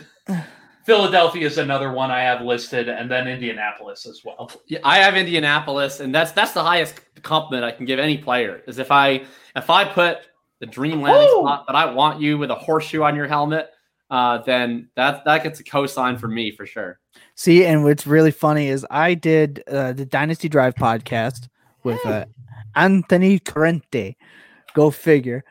S2: Philadelphia is another one I have listed, and then Indianapolis as well.
S3: Yeah, I have Indianapolis, and that's that's the highest compliment I can give any player. Is if I if I put the dream landing Woo! spot, but I want you with a horseshoe on your helmet, uh, then that that gets a cosign for me for sure.
S1: See, and what's really funny is I did uh, the Dynasty Drive podcast with uh, Anthony Corrente. Go figure.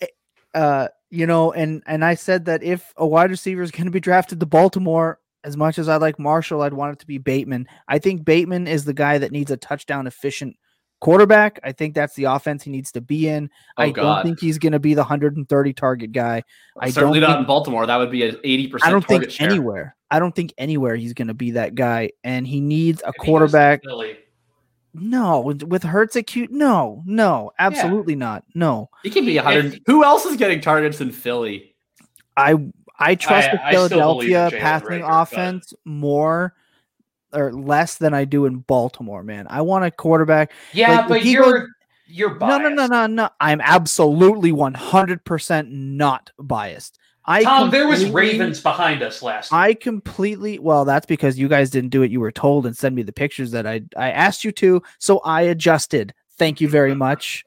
S1: Eh, uh, you know, and and I said that if a wide receiver is going to be drafted to Baltimore, as much as I like Marshall, I'd want it to be Bateman. I think Bateman is the guy that needs a touchdown efficient quarterback. I think that's the offense he needs to be in.
S3: Oh,
S1: I
S3: God.
S1: don't think he's going to be the 130 target guy. I
S3: Certainly
S1: don't
S3: not
S1: think-
S3: in Baltimore. That would be an eighty percent.
S1: I don't think
S3: share.
S1: anywhere. I don't think anywhere he's going to be that guy. And he needs a
S2: If he
S1: quarterback.
S2: Philly,
S1: No, with, with Hurts at cute. No, no, absolutely not. No,
S3: He can be a hundred. Who else is getting targets in Philly?
S1: I I trust
S2: I-
S1: the
S2: I still believe in
S1: Philadelphia
S2: Jalen
S1: passing
S2: Reagor, but-
S1: offense more or less than I do in Baltimore. Man, I want a quarterback.
S2: yeah,
S1: Like,
S2: but you're
S1: goes-
S2: you're biased.
S1: No, no, no, no, no. I'm absolutely 100 percent not biased. I
S2: Tom, there was Ravens behind us last.
S1: I completely well, that's because you guys didn't do what you were told and send me the pictures that I I asked you to, so I adjusted. Thank you very much.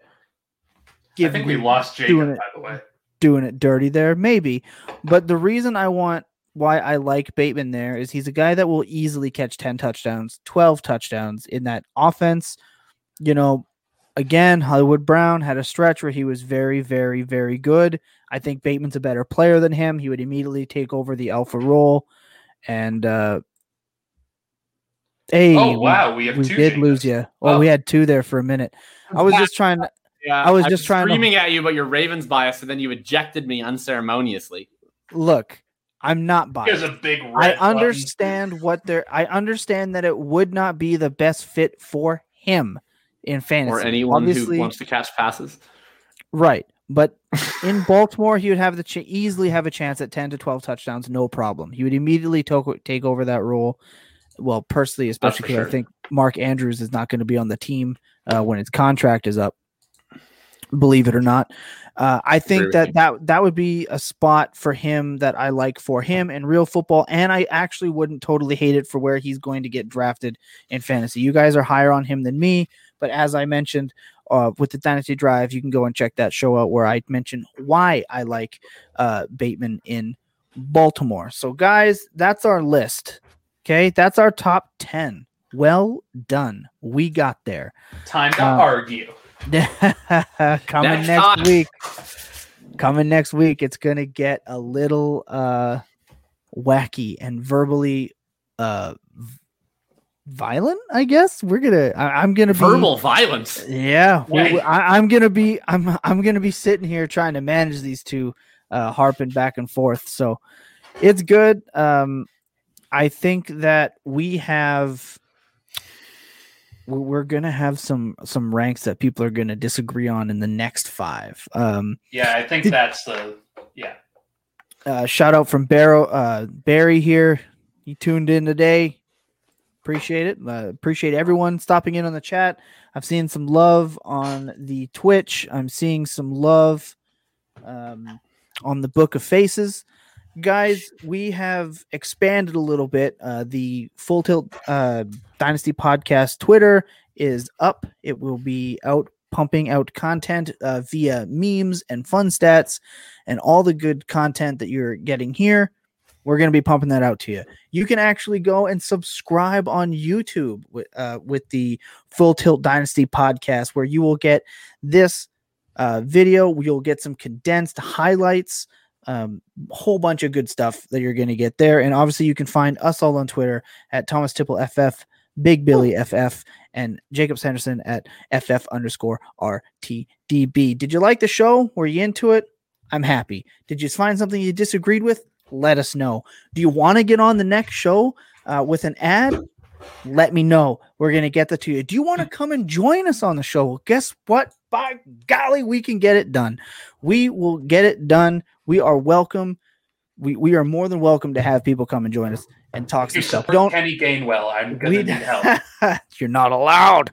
S2: I think we lost
S1: doing it.
S2: by the way.
S1: doing it dirty there, maybe. But the reason I want why I like Bateman there is he's a guy that will easily catch 10 touchdowns, 12 touchdowns in that offense. You know, again, Hollywood Brown had a stretch where he was very, very, very good. I think Bateman's a better player than him. He would immediately take over the alpha role. And uh hey,
S2: Oh wow, we have
S1: we
S2: two.
S1: did lose you. Oh,
S2: Oh.
S1: we had two there for a minute. I was just trying to
S3: Yeah,
S1: I was
S3: I'm
S1: just trying to-
S3: screaming at you, but you're Ravens bias, and then you ejected me unceremoniously.
S1: look. I'm not biased.
S2: a big.
S1: I
S2: red button.
S1: understand what they're. I understand that it would not be the best fit for him in fantasy.
S3: or anyone
S1: Obviously,
S3: who wants to catch passes.
S1: right? But in Baltimore, he would have the ch- easily have a chance at ten to twelve touchdowns, no problem. He would immediately to- take over that role. Well, personally, especially because I think Mark Andrews is not going to be on the team uh, when his contract is up. Believe it or not, uh, I think that
S3: you.
S1: that that would be a spot for him that I like for him in real football, and I actually wouldn't totally hate it for where he's going to get drafted in fantasy. You guys are higher on him than me, but as I mentioned uh, with the Dynasty Drive, you can go and check that show out where I mention why I like uh, Bateman in Baltimore. So, guys, that's our list. Okay, that's our top ten. Well done, we got there.
S2: Time to
S1: Uh,
S2: argue.
S1: coming
S3: Next
S1: next, week. Coming next week, it's gonna get a little uh wacky and verbally uh violent. I guess we're gonna. I, I'm gonna be
S3: Verbal violence.
S1: Yeah, we- I, I'm gonna be. I'm. I'm gonna be sitting here trying to manage these two, uh, harping back and forth. So it's good. Um, I think that we have. we- We're gonna have some some ranks that people are gonna disagree on in the next five. Um,
S2: Yeah, I think that's the. Yeah.
S1: uh, shout out from Barrow uh, Barry here. He tuned in today. Appreciate it. Uh, appreciate everyone stopping in on the chat. I've seen some love on the Twitch. I'm seeing some love um, on the Book of Faces. Guys, we have expanded a little bit. Uh, the Full Tilt uh, Dynasty podcast Twitter is up. It will be out pumping out content uh, via memes and fun stats and all the good content that you're getting here. We're going to be pumping that out to you. You can actually go and subscribe on YouTube with, uh, with the Full Tilt Dynasty podcast, where you will get this uh, video. You'll get some condensed highlights, um, a whole bunch of good stuff that you're going to get there. And obviously, you can find us all on Twitter at Thomas Tipple FF, Big Billy FF, and Jacob Sanderson at FF underscore RTDB. Did you like the show? Were you into it? I'm happy. Did you find something you disagreed with? Let us know. Do you want to get on the next show uh, with an ad? Let me know. We're going to get that to you. Do you want to come and join us on the show? Well, guess what? By golly, we can get it done. We will get it done. We are welcome. We, we are more than welcome to have people come and join us and talk
S2: If you
S1: some stuff. Don't
S2: Kenny Gainwell, I'm gonna
S1: we,
S2: need help.
S1: you're not allowed.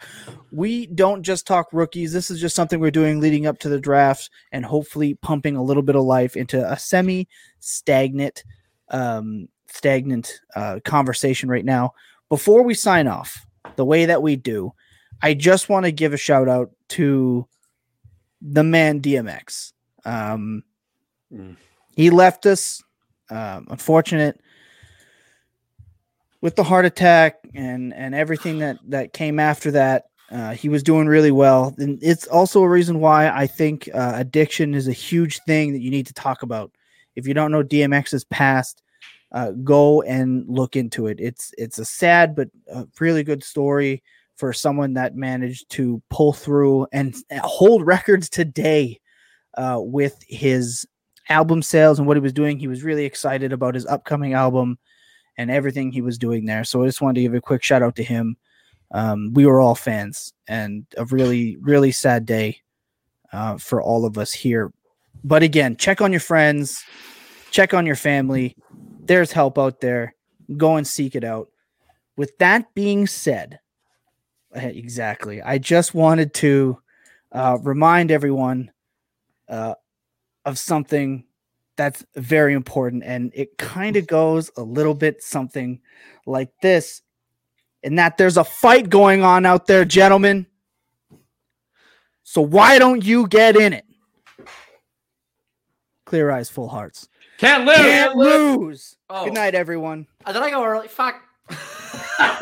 S1: We don't just talk rookies. This is just something we're doing leading up to the draft and hopefully pumping a little bit of life into a semi stagnant, um, stagnant uh, conversation right now. Before we sign off, the way that we do, I just want to give a shout out to the man DMX. Um,
S3: Mm.
S1: He left us. Um, unfortunate with the heart attack and and everything that that came after that Uh, he was doing really well, and it's also a reason why I think uh, addiction is a huge thing that you need to talk about. If you don't know DMX's past, uh, go and look into it. It's it's a sad but a really good story for someone that managed to pull through and hold records today uh, with his album sales and what he was doing. He was really excited about his upcoming album and everything he was doing there. So I just wanted to give a quick shout out to him. Um, we were all fans, and a really, really sad day uh, for all of us here. But again, check on your friends, check on your family. There's help out there. Go and seek it out. With that being said, eh, exactly, I just wanted to uh, remind everyone uh, of something that's very important. And it kind of goes a little bit something like this in that there's a fight going on out there, gentlemen. So why don't you get in it? Clear eyes, full hearts.
S3: Can't lose.
S1: Can't lose.
S3: Oh.
S1: Good night, everyone.
S3: Uh, did I go early? Fuck.